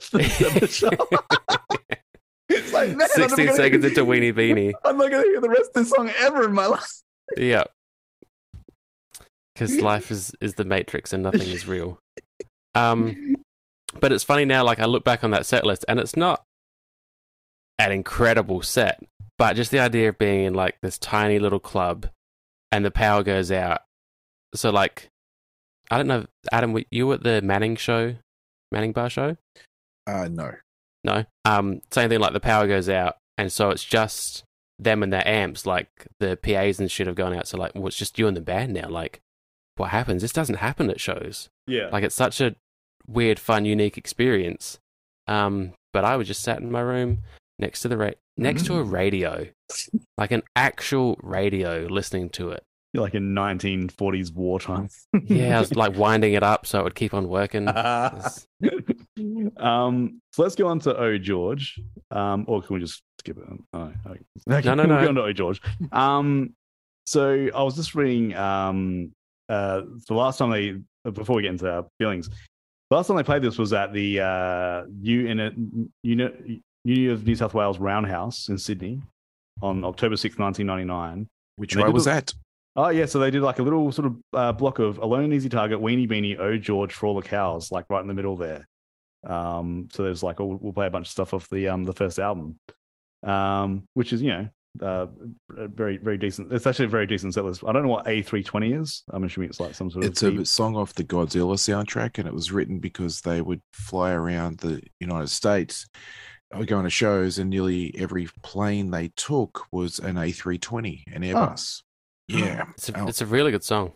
it's like man, 16 gonna- seconds into Weenie Beenie. I'm not going to hear the rest of this song ever in my life. Yeah. Because life is, is the matrix and nothing is real. Um but it's funny now, like I look back on that set list and it's not an incredible set, but just the idea of being in like this tiny little club and the power goes out. So like I don't know, Adam, were you at the Manning show? Manning Bar show? Uh, no. No. Um, same thing like the power goes out, and so it's just them and their amps, like the PAs and shit have gone out. So like, well, it's just you and the band now. Like, what happens? This doesn't happen at shows. Yeah. Like, it's such a weird, fun, unique experience. Um, but I was just sat in my room next to the ra- next to a radio, like an actual radio, listening to it. You're like in 1940s wartime. Yeah, I was like winding it up so it would keep on working. It's- um, so let's go on to Oh George. Um, or can we just skip it? Oh, okay. No, no, we'll no. go on to Oh George. Um, so I was just reading. Um, uh, the last time they before we get into our feelings, the last time they played this was at the uh, U in a Uni, Uni of New South Wales Roundhouse in Sydney on October sixth, 1999. Which I was the- at. Oh yeah, so they did like a little sort of uh, block of Alone and Easy Target, Weenie Beenie, Oh George for all the cows, like right in the middle there. Um, so there's like we'll, we'll play a bunch of stuff off the um the first album, um, which is you know uh very very decent. It's actually a very decent set list. I don't know what A320 is. I'm assuming it's like some sort It's of a song off the Godzilla soundtrack, and it was written because they would fly around the United States, uh, going to shows, and nearly every plane they took was an A320, an Airbus. Yeah, It's a, Oh. it's a really good song.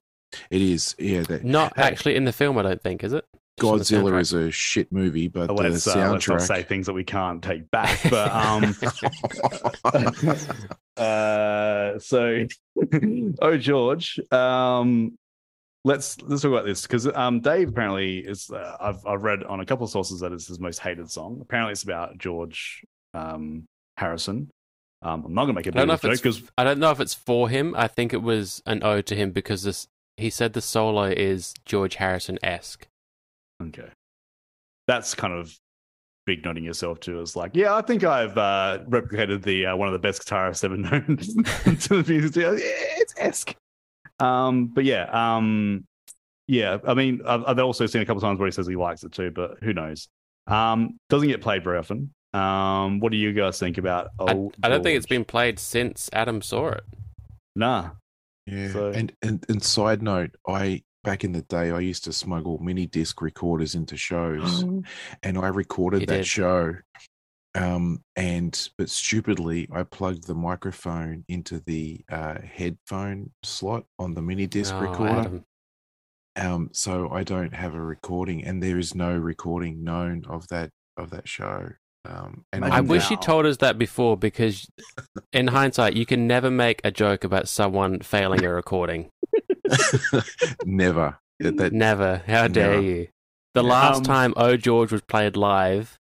it is. Yeah, that Not Hey. actually in the film, I don't think, is it? Just Godzilla is a shit movie, but Oh, the let's, uh, let's not say things that we can't take back. But um, uh, so oh George, um, let's let's talk about this because um, Dave apparently is. Uh, I've I've read on a couple of sources that it's his most hated song. Apparently, it's about George um, Harrison. Um, I'm not gonna make a I don't know big if joke it's because I don't know if it's for him. I think it was an ode to him because this he said the solo is George Harrison esque. okay, that's kind of big nodding yourself to as like, yeah, I think I've uh, replicated the uh, one of the best guitarists ever known to the music. It's esque. Um, but yeah, um, yeah. I mean, I've, I've also seen a couple of times where he says he likes it too, but who knows? Um, doesn't get played very often. Um, what do you guys think about? I, I don't think it's been played since Adam saw it. Nah. Yeah, So- and, and and side note, I back in the day I used to smuggle mini disc recorders into shows, and I recorded You that did. show. Um, and but stupidly, I plugged the microphone into the uh, headphone slot on the mini disc Oh, recorder. Um, so I don't have a recording, and there is no recording known of that of that show. Um, and I Imagine wish you told us that before because, in hindsight, you can never make a joke about someone failing a recording. never. That, that- Never. How dare Never. you? The Yeah. last Um, time Oh George was played live,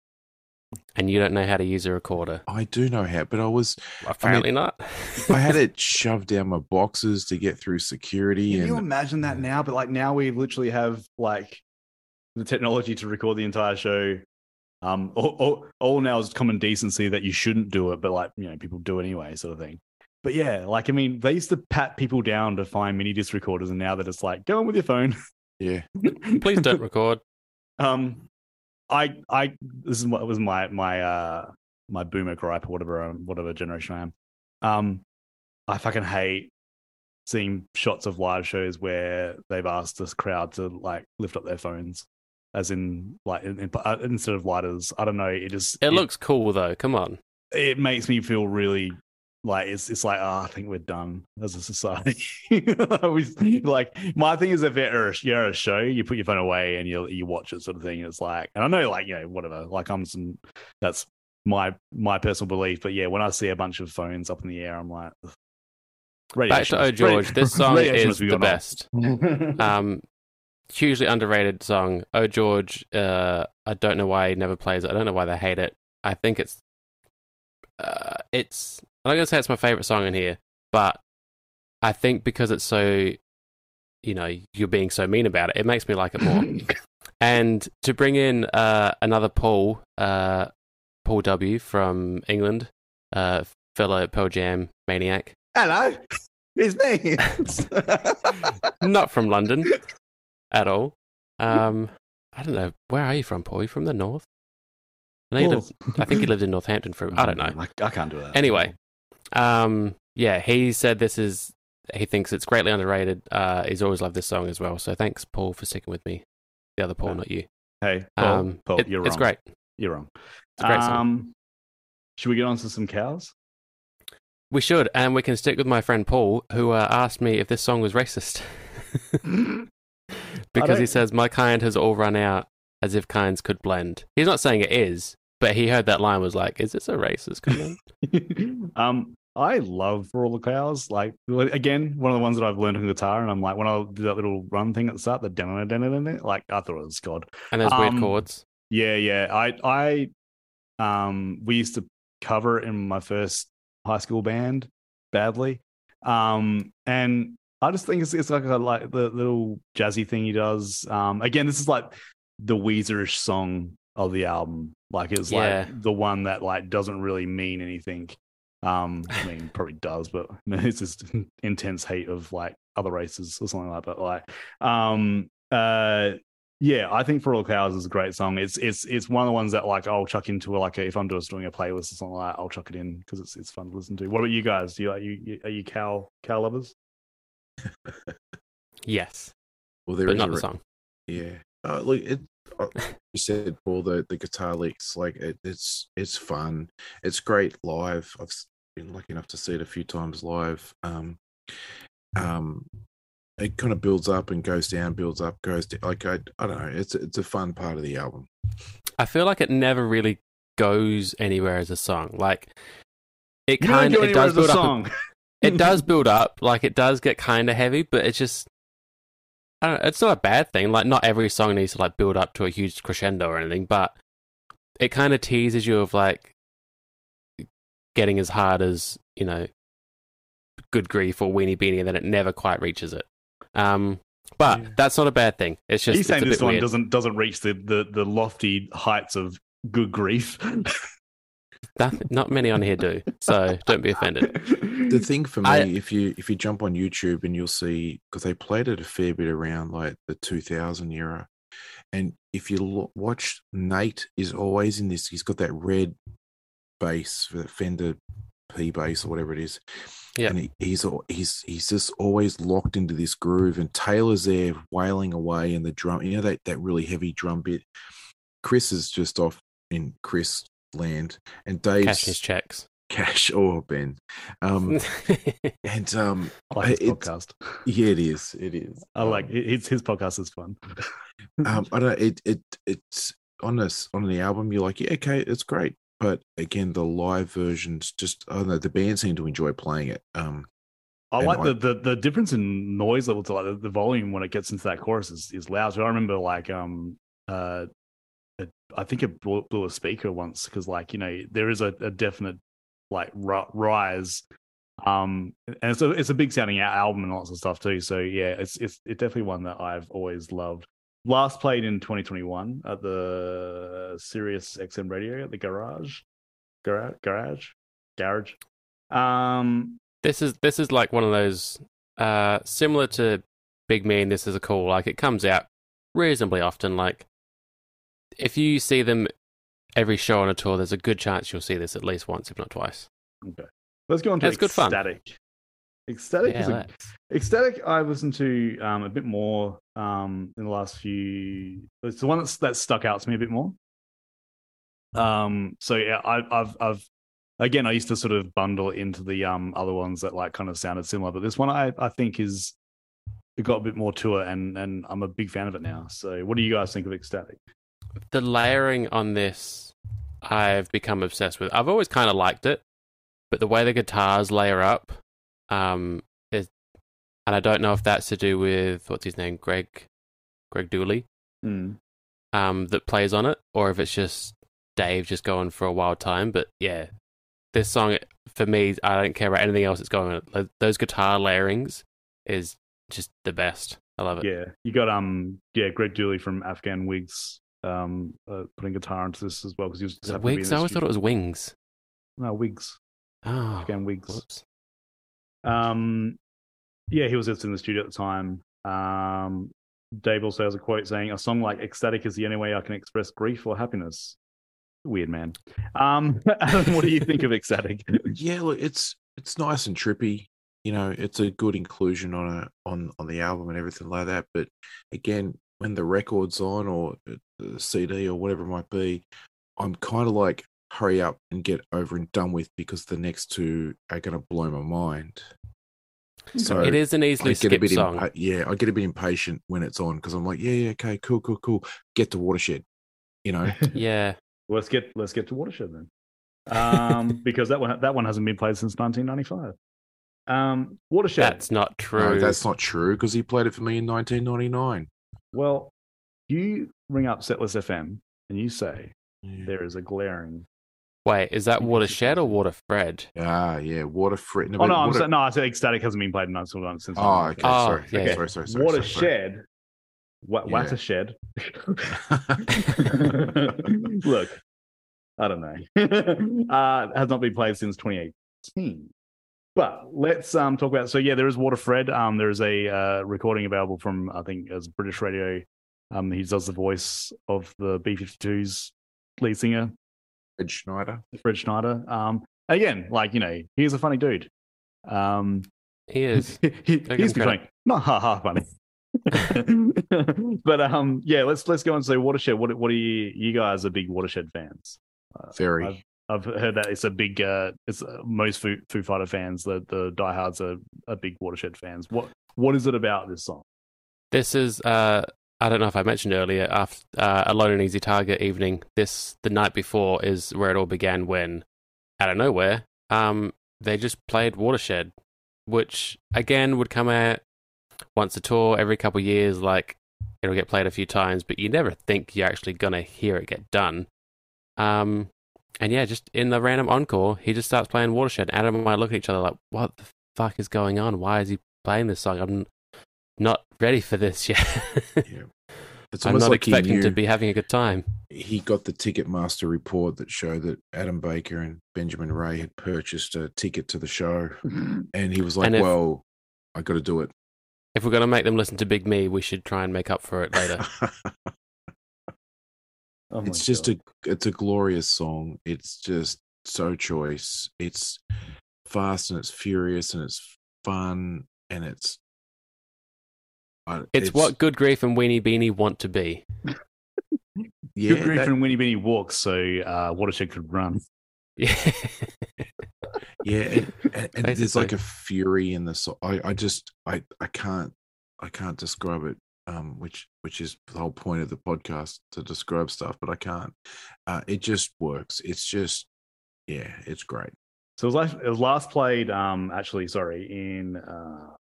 and you don't know how to use a recorder. I do know how, but I was Apparently not. I had it shoved down my boxes to get through security, Can you and imagine that now? But like now we literally have like the technology to record the entire show. Um, all, all, all now is common decency that you shouldn't do it, but like you know people do it anyway, sort of thing. But yeah, like I mean, they used to pat people down to find mini disc recorders, and now that it's like go on with your phone. yeah, Please don't record. Um, I I this is what was my my uh my boomer gripe or whatever um, whatever generation I am. Um, I fucking hate seeing shots of live shows where they've asked this crowd to like lift up their phones, as in like in, in, uh, instead of lighters. I don't know. It just It looks cool though. Come on. it makes me feel really like it's it's like oh, I think we're done as a society. We- like my thing is if you're a, you're a show, you put your phone away and you you watch it sort of thing. It's like and I know like you know whatever. Like I'm some that's my my personal belief. But yeah, when I see a bunch of phones up in the air, I'm like. Back to Oh George, this song is the best. Um, hugely underrated song. Oh George, uh, I don't know why he never plays it. I don't know why they hate it. I think it's, uh, it's. I'm not gonna say it's my favorite song in here, but I think because it's so, you know, you're being so mean about it, it makes me like it more. and to bring in uh, another Paul, uh, Paul W from England, uh, fellow Pearl Jam maniac, Hello, it's me. not from London at all. Um, I don't know. Where are you from, Paul? You from the north? I, know you lived, I think he lived in Northampton for. I don't know. I, I can't do that. Anyway, um, yeah, he said this is. He thinks it's greatly underrated. Uh, he's always loved this song as well. So thanks, Paul, for sticking with me. The other Paul, Yeah. not you. hey, Paul, Um, Paul, it- you're wrong. it's great. You're wrong. It's a great song. Um, should we get on to some cows? We should, and we can stick with my friend Paul, who uh, asked me if this song was racist. because he says my kind has all run out, as if kinds could blend. He's not saying it is, but he heard that line was like, "Is this a racist comment?" um, I love For All the Cows. Like again, one of the ones that I've learned on guitar, and I'm like when I do that little run thing at the start, the dun dun like I thought it was God. and there's weird Um, chords. Yeah, yeah. I I um we used to cover it in my first high school band badly. Um and I just think it's it's like a like the little jazzy thing he does. Um again, this is like the Weezerish song of the album. Like it's Yeah. like the one that like doesn't really mean anything. Um I mean probably does, but it's just intense hate of like other races or something like that. Like um uh yeah, I think For All Cows is a great song. It's it's it's one of the ones that like I'll chuck into a, like a, if I'm just doing a playlist or something like that, I'll chuck it in because it's it's fun to listen to. What about you guys? Do you are you are you cow cow lovers? Yes, Well, there but is not a the song. Yeah. Uh, look, it. Uh, you said Paul the the guitar licks like it, it's it's fun. It's great live. I've been lucky enough to see it a few times live. Um, um, it kind of builds up and goes down, builds up, goes down. Like I, I don't know. It's it's a fun part of the album. I feel like it never really goes anywhere as a song. Like it kind go of it does build up. it does build up. Like it does get kind of heavy, but it's just. I don't know, it's not a bad thing. Like not every song needs to like build up to a huge crescendo or anything, but it kind of teases you of like getting as hard as you know, good grief or weenie beenie, and then it never quite reaches it. Um, but Yeah. that's not a bad thing. It's just He's saying this one weird. doesn't doesn't reach the, the the lofty heights of good grief. Nothing- not many on here do, so don't be offended. The thing for me, I- if you if you jump on YouTube and you'll see because they played it a fair bit around like the 2000 era, and if you lo- watch Nate is always in this. He's got that red bass, that Fender P bass or whatever it is. Yeah. and he, he's al- he's he's just always locked into this groove. And Taylor's there wailing away, and the drum, you know that that really heavy drum bit. Chris is just off in Chris land, and Dave's Cash his checks. cash or Ben. Um, and um, I like his podcast. yeah, it is. It is. I like Um, it, his his podcast is fun. um, I don't. know, It it it's on this on the album. You're like, yeah, okay, it's great. But again, the live versions just I don't know. The band seem to enjoy playing it. Um, I like I- the, the the difference in noise level to like the, the volume when it gets into that chorus is, is loud. So I remember like um uh it, I think it blew, blew a speaker once because like you know there is a, a definite like ri- rise um and it's a it's a big sounding album and lots of stuff too. So yeah, it's it's it's definitely one that I've always loved. Last played in 2021 at the Sirius XM radio at the garage, garage, garage, garage. Um, This is this is like one of those uh similar to Big Me and This Is a Call. Like it comes out reasonably often. Like if you see them every show on a tour, there's a good chance you'll see this at least once, if not twice. Okay. Let's go on to That's good fun. X-Static. X-Static is a, X-Static. I've listened to um, a bit more um, in the last few. It's the one that's that stuck out to me a bit more. Um. So yeah, I, I've I've again I used to sort of bundle into the um other ones that like kind of sounded similar, but this one I I think is it got a bit more to it, and and I'm a big fan of it now. So what do you guys think of X-Static? The layering on this I've become obsessed with. I've always kind of liked it, but the way the guitars layer up, um, is, and I don't know if that's to do with what's his name, Greg, Greg Dulli, Mm. um, that plays on it, or if it's just Dave just going for a wild time. But yeah, this song for me, I don't care about anything else that's going on. Those guitar layerings is just the best. I love it. Yeah, you got um, yeah, Greg Dulli from Afghan Whigs, um, uh, putting guitar into this as well because he was Is it to be in Whigs? I always thought it was. Wings. no Whigs, Oh, Afghan Whigs. whoops. Um, yeah, he was just in the studio at the time. Um, Dave also has a quote saying, "A song like X-Static is the only way I can express grief or happiness." Weird man. Um, Adam, what do you think of X-Static? yeah, look, it's it's nice and trippy. You know, it's a good inclusion on a on on the album and everything like that. But again, when the record's on or the CD or whatever it might be, I'm kind of like hurry up and get over and done with because the next two are going to blow my mind. So it is an easily I get a skipped song. impa- yeah, I get a bit impatient when it's on because I'm like, yeah, yeah, okay, cool, cool, cool. Get to Wattershed, you know. yeah, let's get let's get to Wattershed then, um, because that one that one hasn't been played since 1995. Um, Wattershed. that's not true. no, that's not true because he played it for me in 1999. Well, you ring up Setlist FM and you say Yeah. there is a glaring. Wait, is that Wattershed or Waterfred? Ah, yeah, Waterfred. Oh no, I'm water... saying, no, I said X-Static hasn't been played in since. since Oh, okay. Oh, sorry. yeah. Okay, sorry, sorry, sorry, sorry, Wattershed. What Yeah. Wattershed. Look, I don't know. uh, has not been played since 2018. But let's um, talk about. So yeah, there is Waterfred. Um, there is a uh, recording available from I think as British radio. Um, he does the voice of the B52's lead singer, Fred Schneider. Fred Schneider. Um, again, like you know, he's a funny dude. Um, He is. he, he, he's him funny, not ha ha funny. but um, yeah, let's let's go and say Wattershed. What what are you? You guys are big Wattershed fans. Uh, Very. I've, I've heard that it's a big. Uh, it's uh, most Foo, Foo Fighter fans. The the diehards are, are big Wattershed fans. What what is it about this song? This is uh I don't know if I mentioned earlier after uh, Alone and Easy Target evening. This the night before is where it all began when out of nowhere um they just played Wattershed, which again would come out once a tour every couple of years like it'll get played a few times but you never think you're actually to hear it get done. Um and yeah, just in the random encore, he just starts playing Wattershed. Adam and I look at each other like, "What the fuck is going on? Why is he playing this song? I'm not ready for this yet. Yeah. It's I'm not like expecting to be having a good time. he got the Ticketmaster report that showed that Adam Baker and Benjamin Ray had purchased a ticket to the show, mm-hmm. and he was like, if- "Well, I got to do it." If we're going to make them listen to Big Me, we should try and make up for it later. Oh it's just God. a it's a glorious song. It's just so choice. It's fast and it's furious and it's fun and it's I- it's, what Good Grief and Weenie Beenie want to be. yeah Good grief that- and Weenie Beenie walks so uh, Wattershed could run. Yeah. yeah and, and, and there's like a fury in the song. I I just I I can't I can't describe it. Um, which which is the whole point of the podcast to describe stuff, but I can't. Uh, it just works. It's just yeah, it's great. So it was last, it was last played, um, actually, sorry, in uh,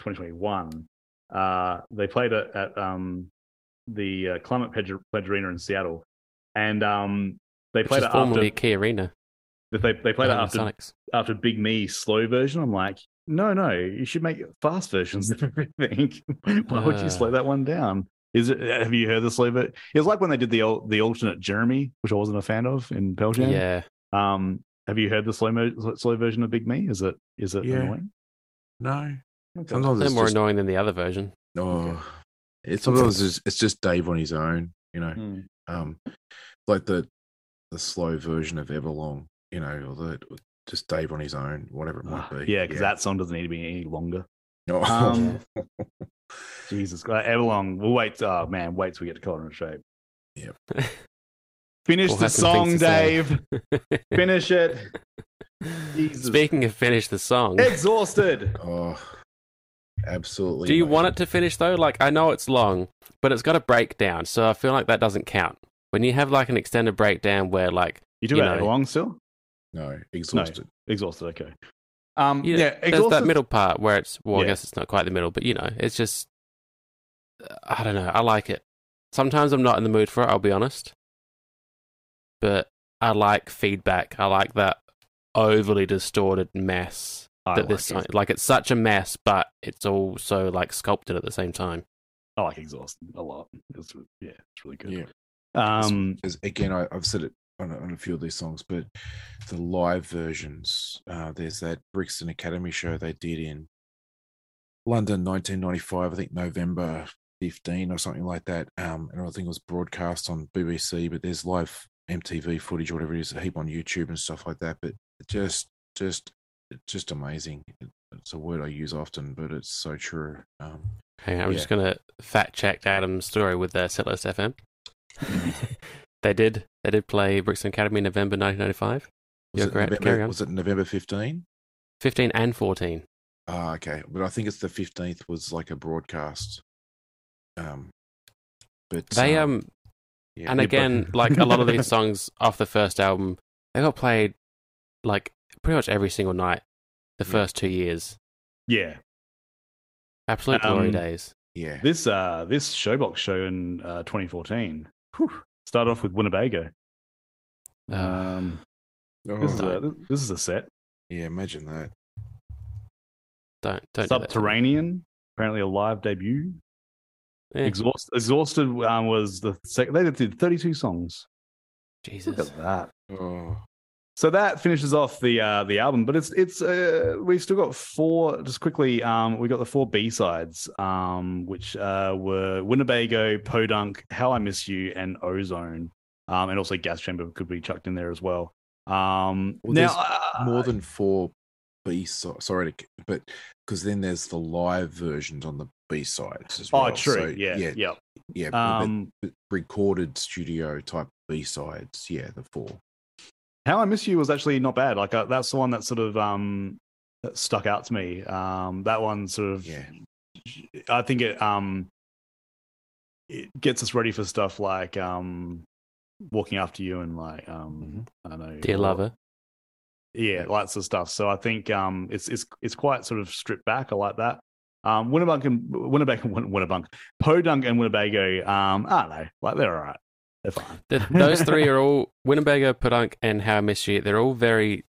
2021. Uh, they played it at um, the uh, Climate Pledge, Pledge Arena in Seattle, and um, they Which played is it after Key Arena. they they played it after Sonics. after Big Me slow version. I'm like, no, no, you should make fast versions of everything. Why would you Uh. slow that one down? Is it? Have you heard the slow version? It was like when they did the the alternate Jeremy, which I wasn't a fan of in Belgium. Yeah. Um, have you heard the slow mo- slow version of Big Me? Is it is it Yeah. annoying? No, Okay. sometimes They're it's more just, annoying than the other version. oh, it's sometimes it's, it's just Dave on his own. You know, Hmm. um, like the the slow version of Everlong. You know, or the just Dave on his own, whatever it might Ah, be. yeah, because that song doesn't need to be any longer. Oh. Um, Jesus, uh, Everlong. We'll wait. Oh man, wait till we get to color and shape. Yep. Finish We'll the have some things song. Dave. Finish it. Jesus. Speaking of finish the song, Exhausted. oh, absolutely. do you mate. want it to finish though? Like, I know it's long, but it's got a breakdown, so I feel like that doesn't count. When you have like an extended breakdown where like You do You it know. long still? No, exhausted. Exhausted. Okay. Um, You yeah, know, there's that middle part where it's well, I guess it's not quite the middle, but you know, it's just I don't know. I like it. Sometimes I'm not in the mood for it. I'll be honest, but I like feedback. I like that overly distorted mess I that like this it. like it's such a mess, but it's also like sculpted at the same time. I like Exhaust a lot. It's, yeah, it's really good. Yeah. Um, As, again, I, I've said it on a, on a few of these songs, but the live versions, uh, there's that Brixton Academy show they did in London, 1995, I think November 15 or something like that. Um, and I think it was broadcast on BBC, but there's live MTV footage or whatever it is, a heap on YouTube and stuff like that. But just, just, just amazing. It's a word I use often, but it's so true. Um, Hang on, I'm Yeah. just gonna fact check Adam's story with uh, Setlist FM. they did. They did play Brixton Academy in November 1995. was, it. November, Carry on. was it November 15? 15 and 14. Ah, okay. But I think it's the 15th was like a broadcast. Um, but They um yeah. and again, like a lot of these songs off the first album, they got played like pretty much every single night the Yeah. first two years. yeah, Absolute glory Um, days. yeah, this uh, this Showbox show in uh, 2014 whew, started off with Winnebago. Um, this, is Oh, a, this is a set. yeah. Imagine that. Don't don't do that. Subterranean, apparently a live debut. Yeah, Exhaust, Exhausted um, was the second. They did 32 songs. Jesus. Look at that. Oh, So that finishes off the uh, the album, but it's it's uh, we've still got four. Just quickly, um, we got the four B sides, um, which uh, were Winnebago, Podunk, How I Miss You, and Ozone, um, and also Gas Chamber could be chucked in there as well. Um, Well, now there's uh, more than four B sides. sorry, to, but because then there's the live versions on the B sides as well. oh, true, So, yeah, yeah, yeah. yeah. but- Um, but recorded studio type B sides. Yeah, the four. How I Miss You was actually not bad. Like uh, that's the one that sort of um, that stuck out to me. Um, that one sort of Yeah. I think it um it gets us ready for stuff like um walking after you and like um I don't know Dear or- lover. yeah lots of stuff. So I think um it's it's it's quite sort of stripped back. I like that. Um Winnebago and Winnebago Win- Winnebago Podunk and Winnebago um I don't know like they're all right. They're fine. The, those three are all Winnebago, Podunk, and How I Miss You. They're all very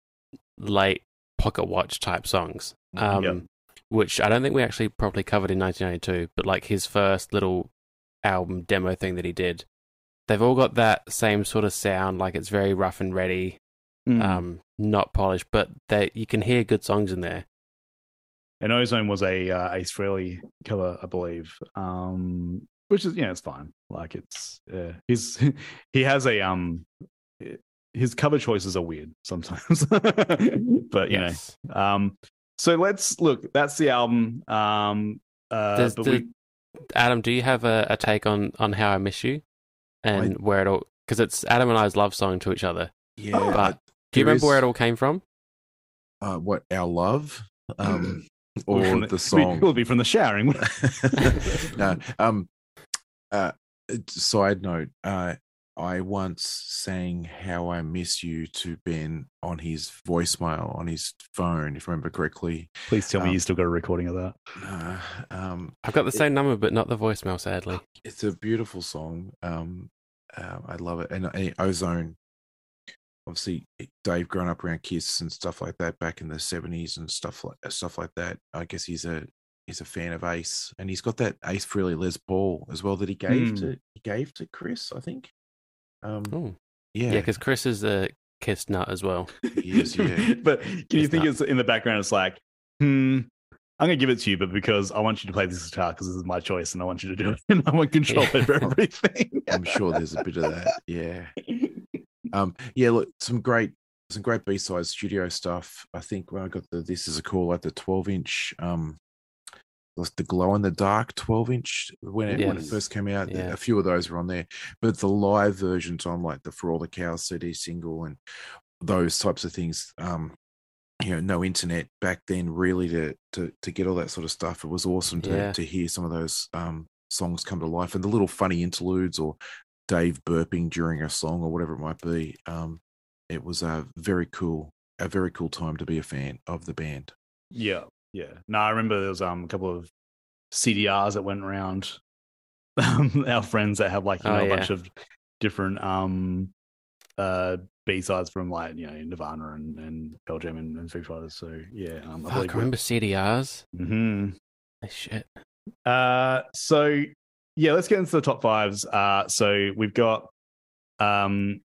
late Pocketwatch type songs. Um, Yep. Which I don't think we actually properly covered in 1992, but like his first little album demo thing that he did, they've all got that same sort of sound. Like it's very rough and ready, Mm. um, not polished, but they you can hear good songs in there. and Ozone was a uh, Ace Frehley cover, I believe. Um, which is yeah, it's fine. Like it's uh, he's he has a um his cover choices are weird sometimes, but you Yes. know. Um, so let's look. That's the album. Um, uh, Does but the- we, Adam, do you have a, a take on on How I Miss You and where it all? Because it's Adam and I's love song to each other. Yeah. But do you there remember where it all came from? Uh, what our love, um, or from the It song? will be from the showering. no. Um. Uh. Side note. Uh. I once sang "How I Miss You" to Ben on his voicemail on his phone, if I remember correctly. Please tell me Um, you still got a recording of that. Uh, um, I've got the It- same number, but not the voicemail. Sadly, it's a beautiful song. Um, uh, I love it. And, and Ozone, obviously, Dave growing up around Kiss and stuff like that back in the seventies and stuff like stuff like that. I guess he's a he's a fan of Ace, and he's got that Ace Frehley Les Paul as well that he gave Hmm. to he gave to Chris, I think. Um, yeah, yeah, because Chris is a Kiss nut as well. He is, yeah. but can you think not. it's in the background? It's like, hmm, I'm gonna give it to you, but because I want you to play this guitar because this is my choice and I want you to do it and I want control Yeah. over everything. I'm sure there's a bit of that. Yeah. Um, yeah, look, some great, some great B side studio stuff. I think when I got the this is a Call, like the 12 inch, um, was the glow in the dark 12 inch when it when it first came out. Yeah. A few of those were on there, but the live versions on like the For All the Cows CD single and those types of things. Um, you know, no internet back then. Really, to to to get all that sort of stuff, it was awesome to Yeah. to hear some of those um songs come to life and the little funny interludes or Dave burping during a song or whatever it might be. Um, it was a very cool, a very cool time to be a fan of the band. Yeah, yeah. No, I remember there was um a couple of CDRs that went around. Um, our friends that have like you Oh, know a yeah. bunch of different um uh B sides from like you know Nirvana and and Pearl Jam and, and Foo Fighters. So yeah, um, I Fuck, remember CDRs? hmm Oh, shit. Uh, so yeah, let's get into the top fives. Uh, so we've got um,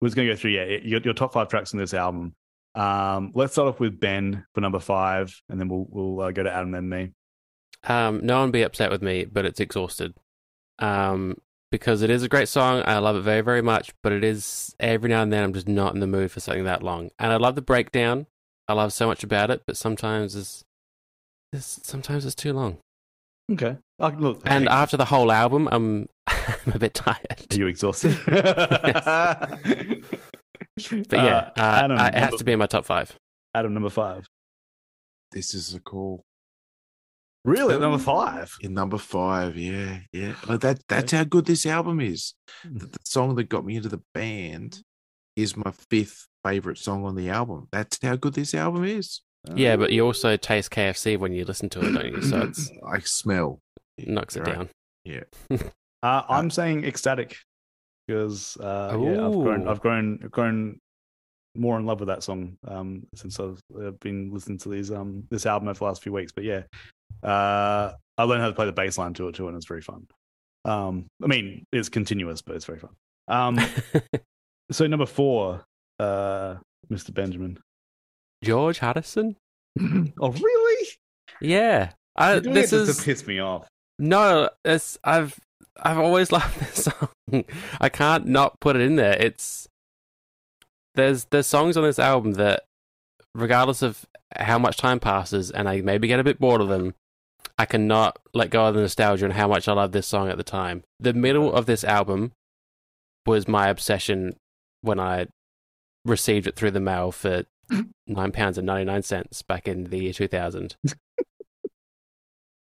we're just gonna go through yeah your, your top five tracks on this album. Um, let's start off with Ben for number five, and then we'll we'll uh, go to Adam and me. Um, no one be upset with me, but it's exhausted. Um, because it is a great song. I love it very, very much, but it is every now and then I'm just not in the mood for something that long. And I love the breakdown. I love so much about it, but sometimes it's, it's sometimes it's too long. Okay, look, And hey, after the whole album, I'm I'm a bit tired. are you exhausted? But yeah, uh, Adam, uh, it has to be in my top five. Adam number five. This is a call. Really, number five. In number five, yeah, yeah. Like that that's how good this album is. The, the song that got me into the band is my fifth favorite song on the album. That's how good this album is. Yeah, but you also taste KFC when you listen to it, don't you? So it's I smell. knocks it Right. down. Yeah, uh, I'm saying X-Static because uh, yeah, I've grown, I've grown, grown more in love with that song um, since I've, I've been listening to these um this album over the last few weeks. But yeah, uh, I learned how to play the bass line to it too, and it's very fun. Um, I mean, it's continuous, but it's very fun. Um, so number four, uh, Mr. Benjamin. George Harrison? oh, really? Yeah. I, this is to piss me off. No, it's I've I've always loved this song. I can't not put it in there. It's there's there's songs on this album that regardless of how much time passes and I maybe get a bit bored of them, I cannot let go of the nostalgia and how much I loved this song at the time. The middle of this album was my obsession when I received it through the mail for mm-hmm. nine pounds and ninety nine cents back in the year two thousand.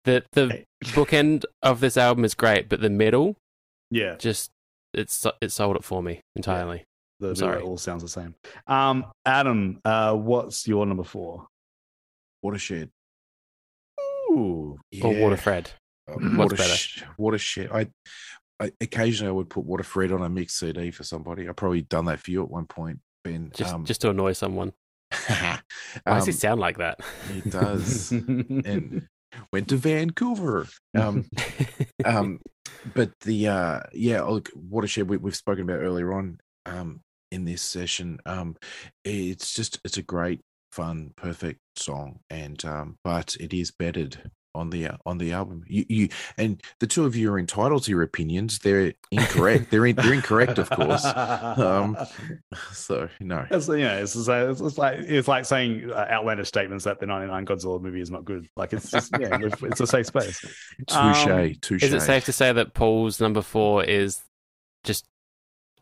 the the bookend of this album is great, but the middle Yeah, just it's it sold it for me entirely. the, I'm sorry. it all sounds the same. Um, Adam, uh, what's your number four? Wattershed. Ooh, Or Waterfred. Uh, What's better? Watersh- Wattershed. I, I occasionally I would put Waterfred on a mixed CD for somebody. I probably done that for you at one point, Ben. Just um, just to annoy someone. Why does um, it sound like that? It does. and went to Vancouver. Um, um, but the uh, yeah, look, Wattershed we, we've spoken about earlier on um, in this session. Um, it's just it's a great, fun, perfect song, and um, but it is bedded on the uh, on the album. You you and the two of you are entitled to your opinions. They're incorrect. they're in, they're incorrect, of course. Um, so no. It's, you know, it's, just like- it's, it's like it's like saying uh, outlandish statements that the '99 Godzilla movie is not good. Like it's just yeah, it's a safe space. Touche, Um, touche. Is it safe to say that Paul's number four is just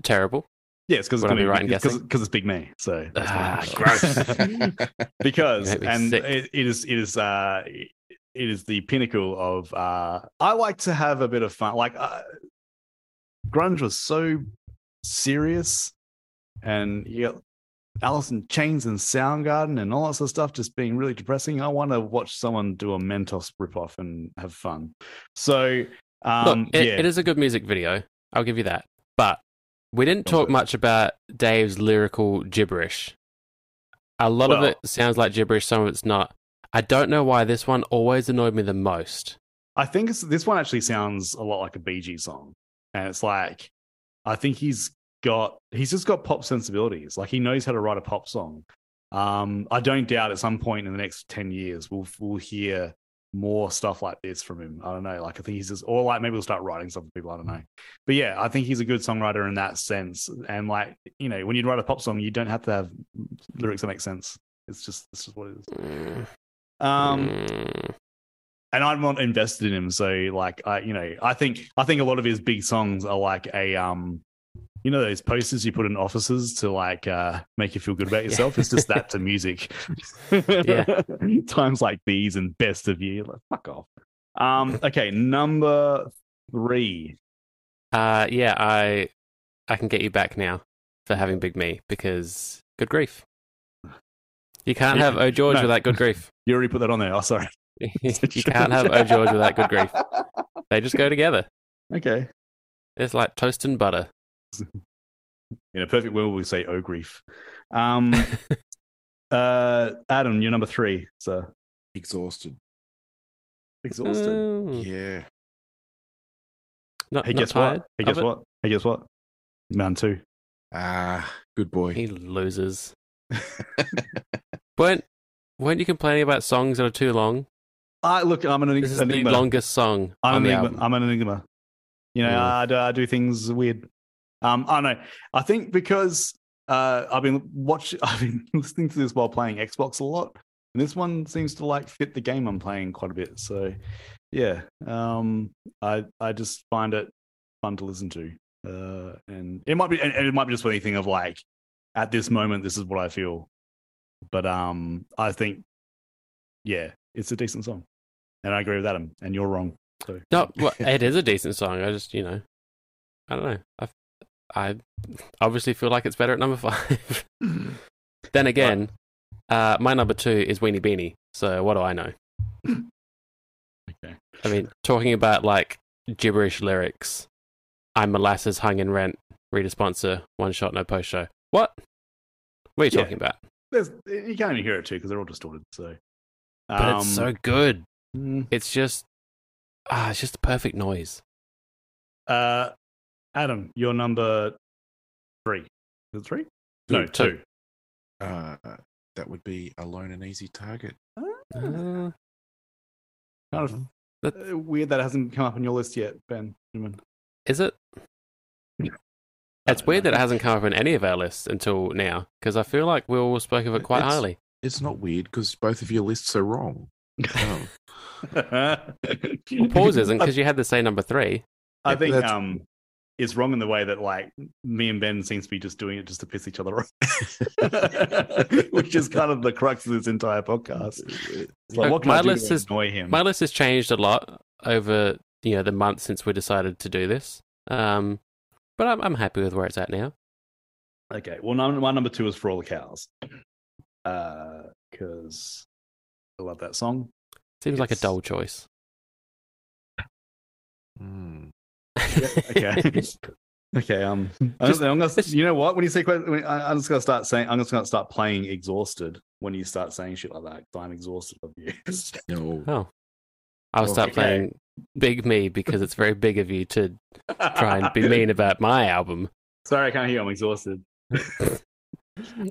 terrible? Yeah, it's because Would I be right in because it's Big Me. So that's Ah, why. because me and it, it is it is uh it is the pinnacle of uh I like to have a bit of fun. Like uh, grunge was so serious, and you got Alice in Chains and Soundgarden and all that sort of stuff just being really depressing. I want to watch someone do a Mentos ripoff and have fun. So um Look, it, yeah, it is a good music video. I'll give you that. But we didn't talk much about Dave's lyrical gibberish. A lot of it sounds like gibberish, some of it's not. I don't know why this one always annoyed me the most. I think it's, this one actually sounds a lot like a BG song, and it's like I think he's got he's just got pop sensibilities. Like he knows how to write a pop song. Um, I don't doubt at some point in the next ten years we'll we'll hear more stuff like this from him. I don't know. Like I think he's just or like maybe we'll start writing stuff for people. I don't know. But yeah, I think he's a good songwriter in that sense. And like you know, when you write a pop song, you don't have to have lyrics that make sense. It's just it's just what it is. Mm, Um, mm. and I'm not invested in him. So like I, you know, I think I think a lot of his big songs are like a um, you know, those posters you put in offices to like uh make you feel good about yourself. It's just that to music. Yeah. Times like these and best of you. Like, fuck off. Um. Okay. Number three. Uh, yeah, I I can get you back now. for having Big Me because good grief. You can't Yeah. have Oh George No. without good grief. You already put that on there. Oh, sorry. you can't have Oh George without good grief. They just go together. Okay. It's like toast and butter. In a perfect world, we say oh grief. Um, uh, Adam, you're number three. So Exhausted. exhausted. Mm, Yeah. Not, hey, not guess tired what? Hey, guess it? what? Hey, guess what? Man, two. Ah, good boy. He loses. weren't weren't you complaining about songs that are too long? I look. I'm an This is enigma. the longest song I'm an enigma. I'm an enigma. You know, Mm. I, do, I do things weird. Um, I don't know. I think because uh, I've been watch, I've been listening to this while playing Xbox a lot, and this one seems to like fit the game I'm playing quite a bit. So, yeah, um, I I just find it fun to listen to, uh, and it might be, and it might be just anything of like, at this moment, this is what I feel. But um, I think, yeah, it's a decent song, and I agree with Adam. And you're wrong. No, well, it is a decent song. I just, you know, I don't know. I, I obviously feel like it's better at number five. then again, uh, my number two is Weenie Beenie. So what do I know? Okay. I mean, talking about like gibberish lyrics. I'm molasses hung in rent. Read a sponsor. One shot, no post show. What? What are you Yeah. talking about? There's, you can't even hear it too because they're all distorted. So, But it's so good. mm, It's just, ah, it's just the perfect noise. uh, Adam, you're number three. Is it three? No, Two. two. Uh, that would be alone and easy target. Uh, Kind of That- uh, weird that hasn't come up on your list yet, Ben. Is it? It's weird that it hasn't come up in any of our lists until now, because I feel like we all spoke of it quite It's- highly. It's not weird because both of your lists are wrong. Oh. Well, Pause isn't because you had to say number three. I think that's- um, it's wrong in the way that like me and Ben seems to be just doing it just to piss each other off, which is kind of the crux of this entire podcast. Like, Uh, what can my I do list to is- annoy him? My list has changed a lot over you know the months since we decided to do this. Um, but I'm I'm happy with where it's at now. Okay. Well, num- my number two is for all the cows, because I love that song. Seems like a dull choice. Hmm. Okay. okay. Um. I'm Just- I'm gonna, you know what? When you say, when, I, I'm just gonna start saying. I'm just gonna start playing exhausted when you start saying shit like that. I'm exhausted of you. No. oh, I'll Oh, start okay. playing Big Me because it's very big of you to try and be mean about my album. Sorry, I can't hear. I'm exhausted.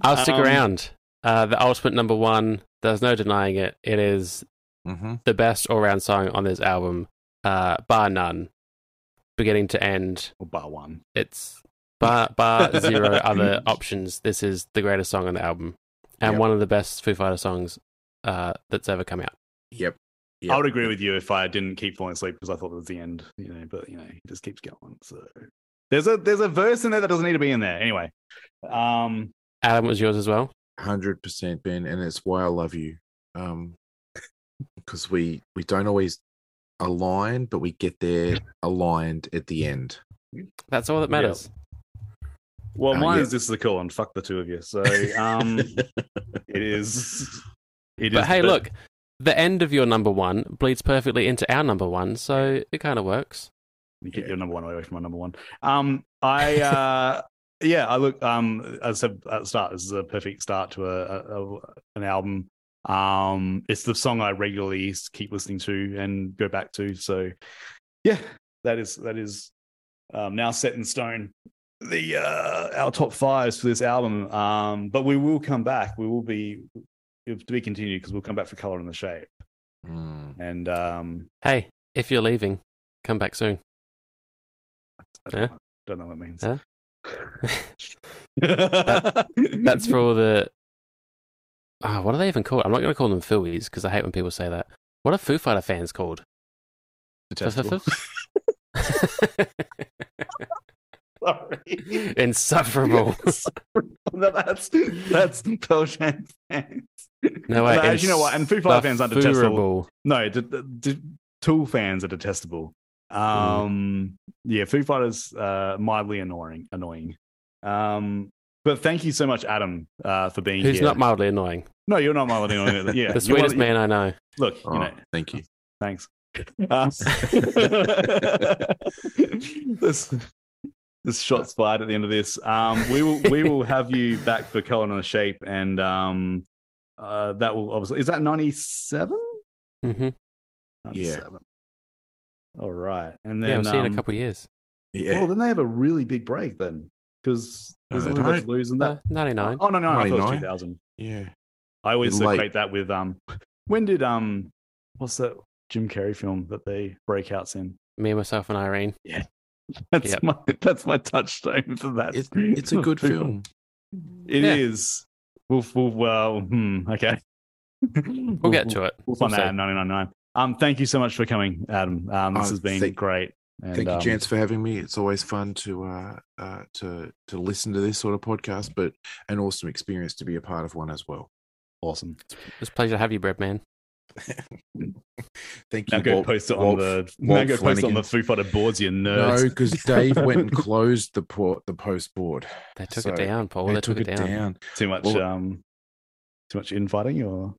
I'll stick Um, around. Uh, the ultimate number one. There's no denying it. It is Mm-hmm. the best all-round song on this album, uh, bar none, beginning to end. Or bar one. It's bar bar zero other options. This is the greatest song on the album, and Yep. one of the best Foo Fighter songs uh, that's ever come out. Yep. Yep. I would agree with you if I didn't keep falling asleep because I thought it was the end. You know, but you know, he just keeps going. So there's a there's a verse in there that doesn't need to be in there. Anyway. Um. Adam was yours as well. Hundred percent, Ben, and it's why I love you. Um, because we we don't always align, but we get there aligned at the end. That's all that matters. Well, Uh, mine yeah. is this is a cool one. Fuck the two of you. So um, it is. It is. But hey, the- look, the end of your number one bleeds perfectly into our number one, so it kind of works. You keep your number one away from my number one. Um, I uh, yeah, I look. Um, as I said at the start, this is a perfect start to a, a, a an album. Um, it's the song I regularly keep listening to and go back to. So, yeah, that is that is um, now set in stone. The uh, our top fives for this album. Um, but we will come back. We will be to be continued because we'll come back for color and the shape. Mm. And um, Hey, if you're leaving, come back soon. I don't, Yeah. know, don't know what it means. Huh? That's for all the. Ah, what are they even called? I'm not going to call them Phillies because I hate when people say that. What are Foo Fighter fans called? detestable. Sorry. Insufferable. No, that's that's Pearl Jam fans. No way. No, you know what? And Foo Fighter fans aren't detestable. No, d- d- d- Tool fans are detestable. Um, yeah, Foo Fighters uh, mildly annoying. Annoying. Um, But thank you so much, Adam, uh, for being Who's here. not mildly annoying. no, you're not mildly annoying. Yeah, The you're sweetest one- man I know. Look, you Oh, know, thank you. thanks. Uh, this this shot's fired at the end of this. Um, we will we will have you back for Colour and the Shape, and um, uh, that will obviously is that ninety seven. Mm-hmm. Yeah. All right, and then Yeah, we'll see you in um, a couple of years. Yeah. Well, then they have a really big break then, because No, there's they only much don't. losing Uh, that. 99. Oh no, no, I thought it was two thousand. yeah. I always Late. equate that with um, when did um, what's that Jim Carrey film that they breakouts in? Me, myself, and Irene. Yeah. That's Yep. my that's my touchstone for that. It's, it's a good film. It Yeah. is. We'll, we'll, well, hmm, okay. We'll get to it. We'll find We'll that see. at 999. Um, thank you so much for coming, Adam. Um, this Oh, has been thank- great. And, Thank you, um, Chance, for having me. It's always fun to uh, uh, to to listen to this sort of podcast, but an awesome experience to be a part of one as well. Awesome. It's a pleasure to have you, Bread Man. Thank Now you. go Walt- post it on Walt- the now Walt go post it on the Flanagan. Foo Fighter boards, you No, because Dave went and closed the port, the post board. They took So, it down, Paul. they They, took, it down. Too much Well- um too much infighting or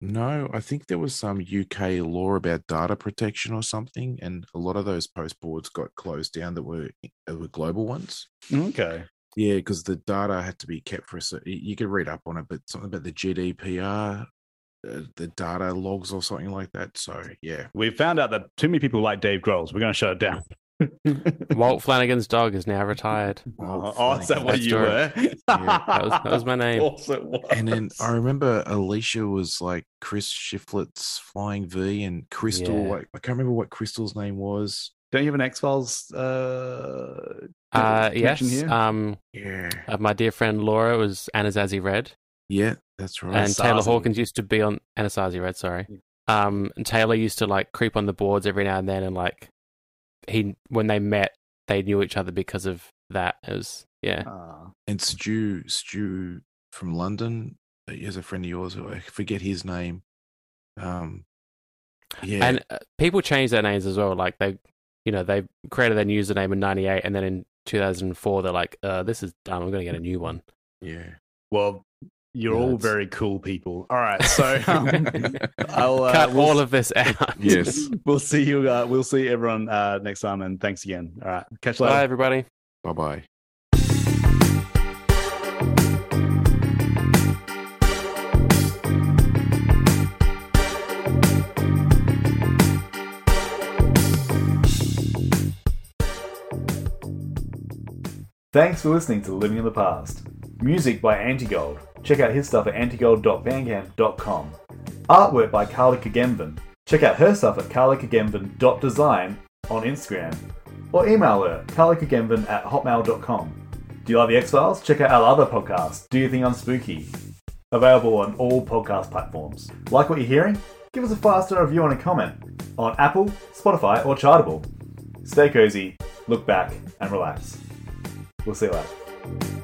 No, I think there was some UK law about data protection or something, and a lot of those post boards got closed down that were that were global ones. okay. Yeah, because the data had to be kept for a cer- you you could read up on it, but something about the GDPR, uh, the data logs or something like that. So yeah, We found out that too many people like Dave Grohl's. We're going to shut it down. Walt Flanagan's dog is now retired. Walt oh, is that Flanagan. what That's you true. were? Yeah, that was- that was my name. Of course it was. And then I remember Alicia was like Chris Shiflett's Flying V, and Crystal. Yeah. Like I can't remember what Crystal's name was. Don't you have an X Files uh, Uh, yes. here? Um, Yeah, uh, my dear friend Laura was Anasazi Red, yeah, that's right. and Taylor Anasazi. Hawkins used to be on Anasazi Red. Sorry. Um, and Taylor used to like creep on the boards every now and then, and like he when they met, they knew each other because of that. It was yeah. Ah. and Stu, Stu from London, uh, he has a friend of yours I forget his name. Um, yeah, And uh, people change their names as well. Like they, you know, they created their username in '98, and then in 2004, they're like, uh, "This is dumb. I'm going to get a new one." yeah. well, you're Yeah, all it's- very cool people. All right, so um, I'll uh, Cut we'll, all of this out. Yes. we'll see you. Uh, we'll see everyone uh, next time, and thanks again. All right, catch you later. Bye, everybody. Bye bye. Thanks for listening to Living in the Past. Music by Antigold. Check out his stuff at antigold.bandcamp.com. Artwork by Carly Kagemvan. Check out her stuff at carlykagemvan.design on Instagram. Or email her, carlykagemvan at hotmail.com. Do you like the X-Files? Check out our other podcast, Do You Think I'm Spooky? Available on all podcast platforms. Like what you're hearing? Give us a five-star review and a comment on Apple, Spotify, or Chartable. Stay cozy, look back, and relax. We'll see you later.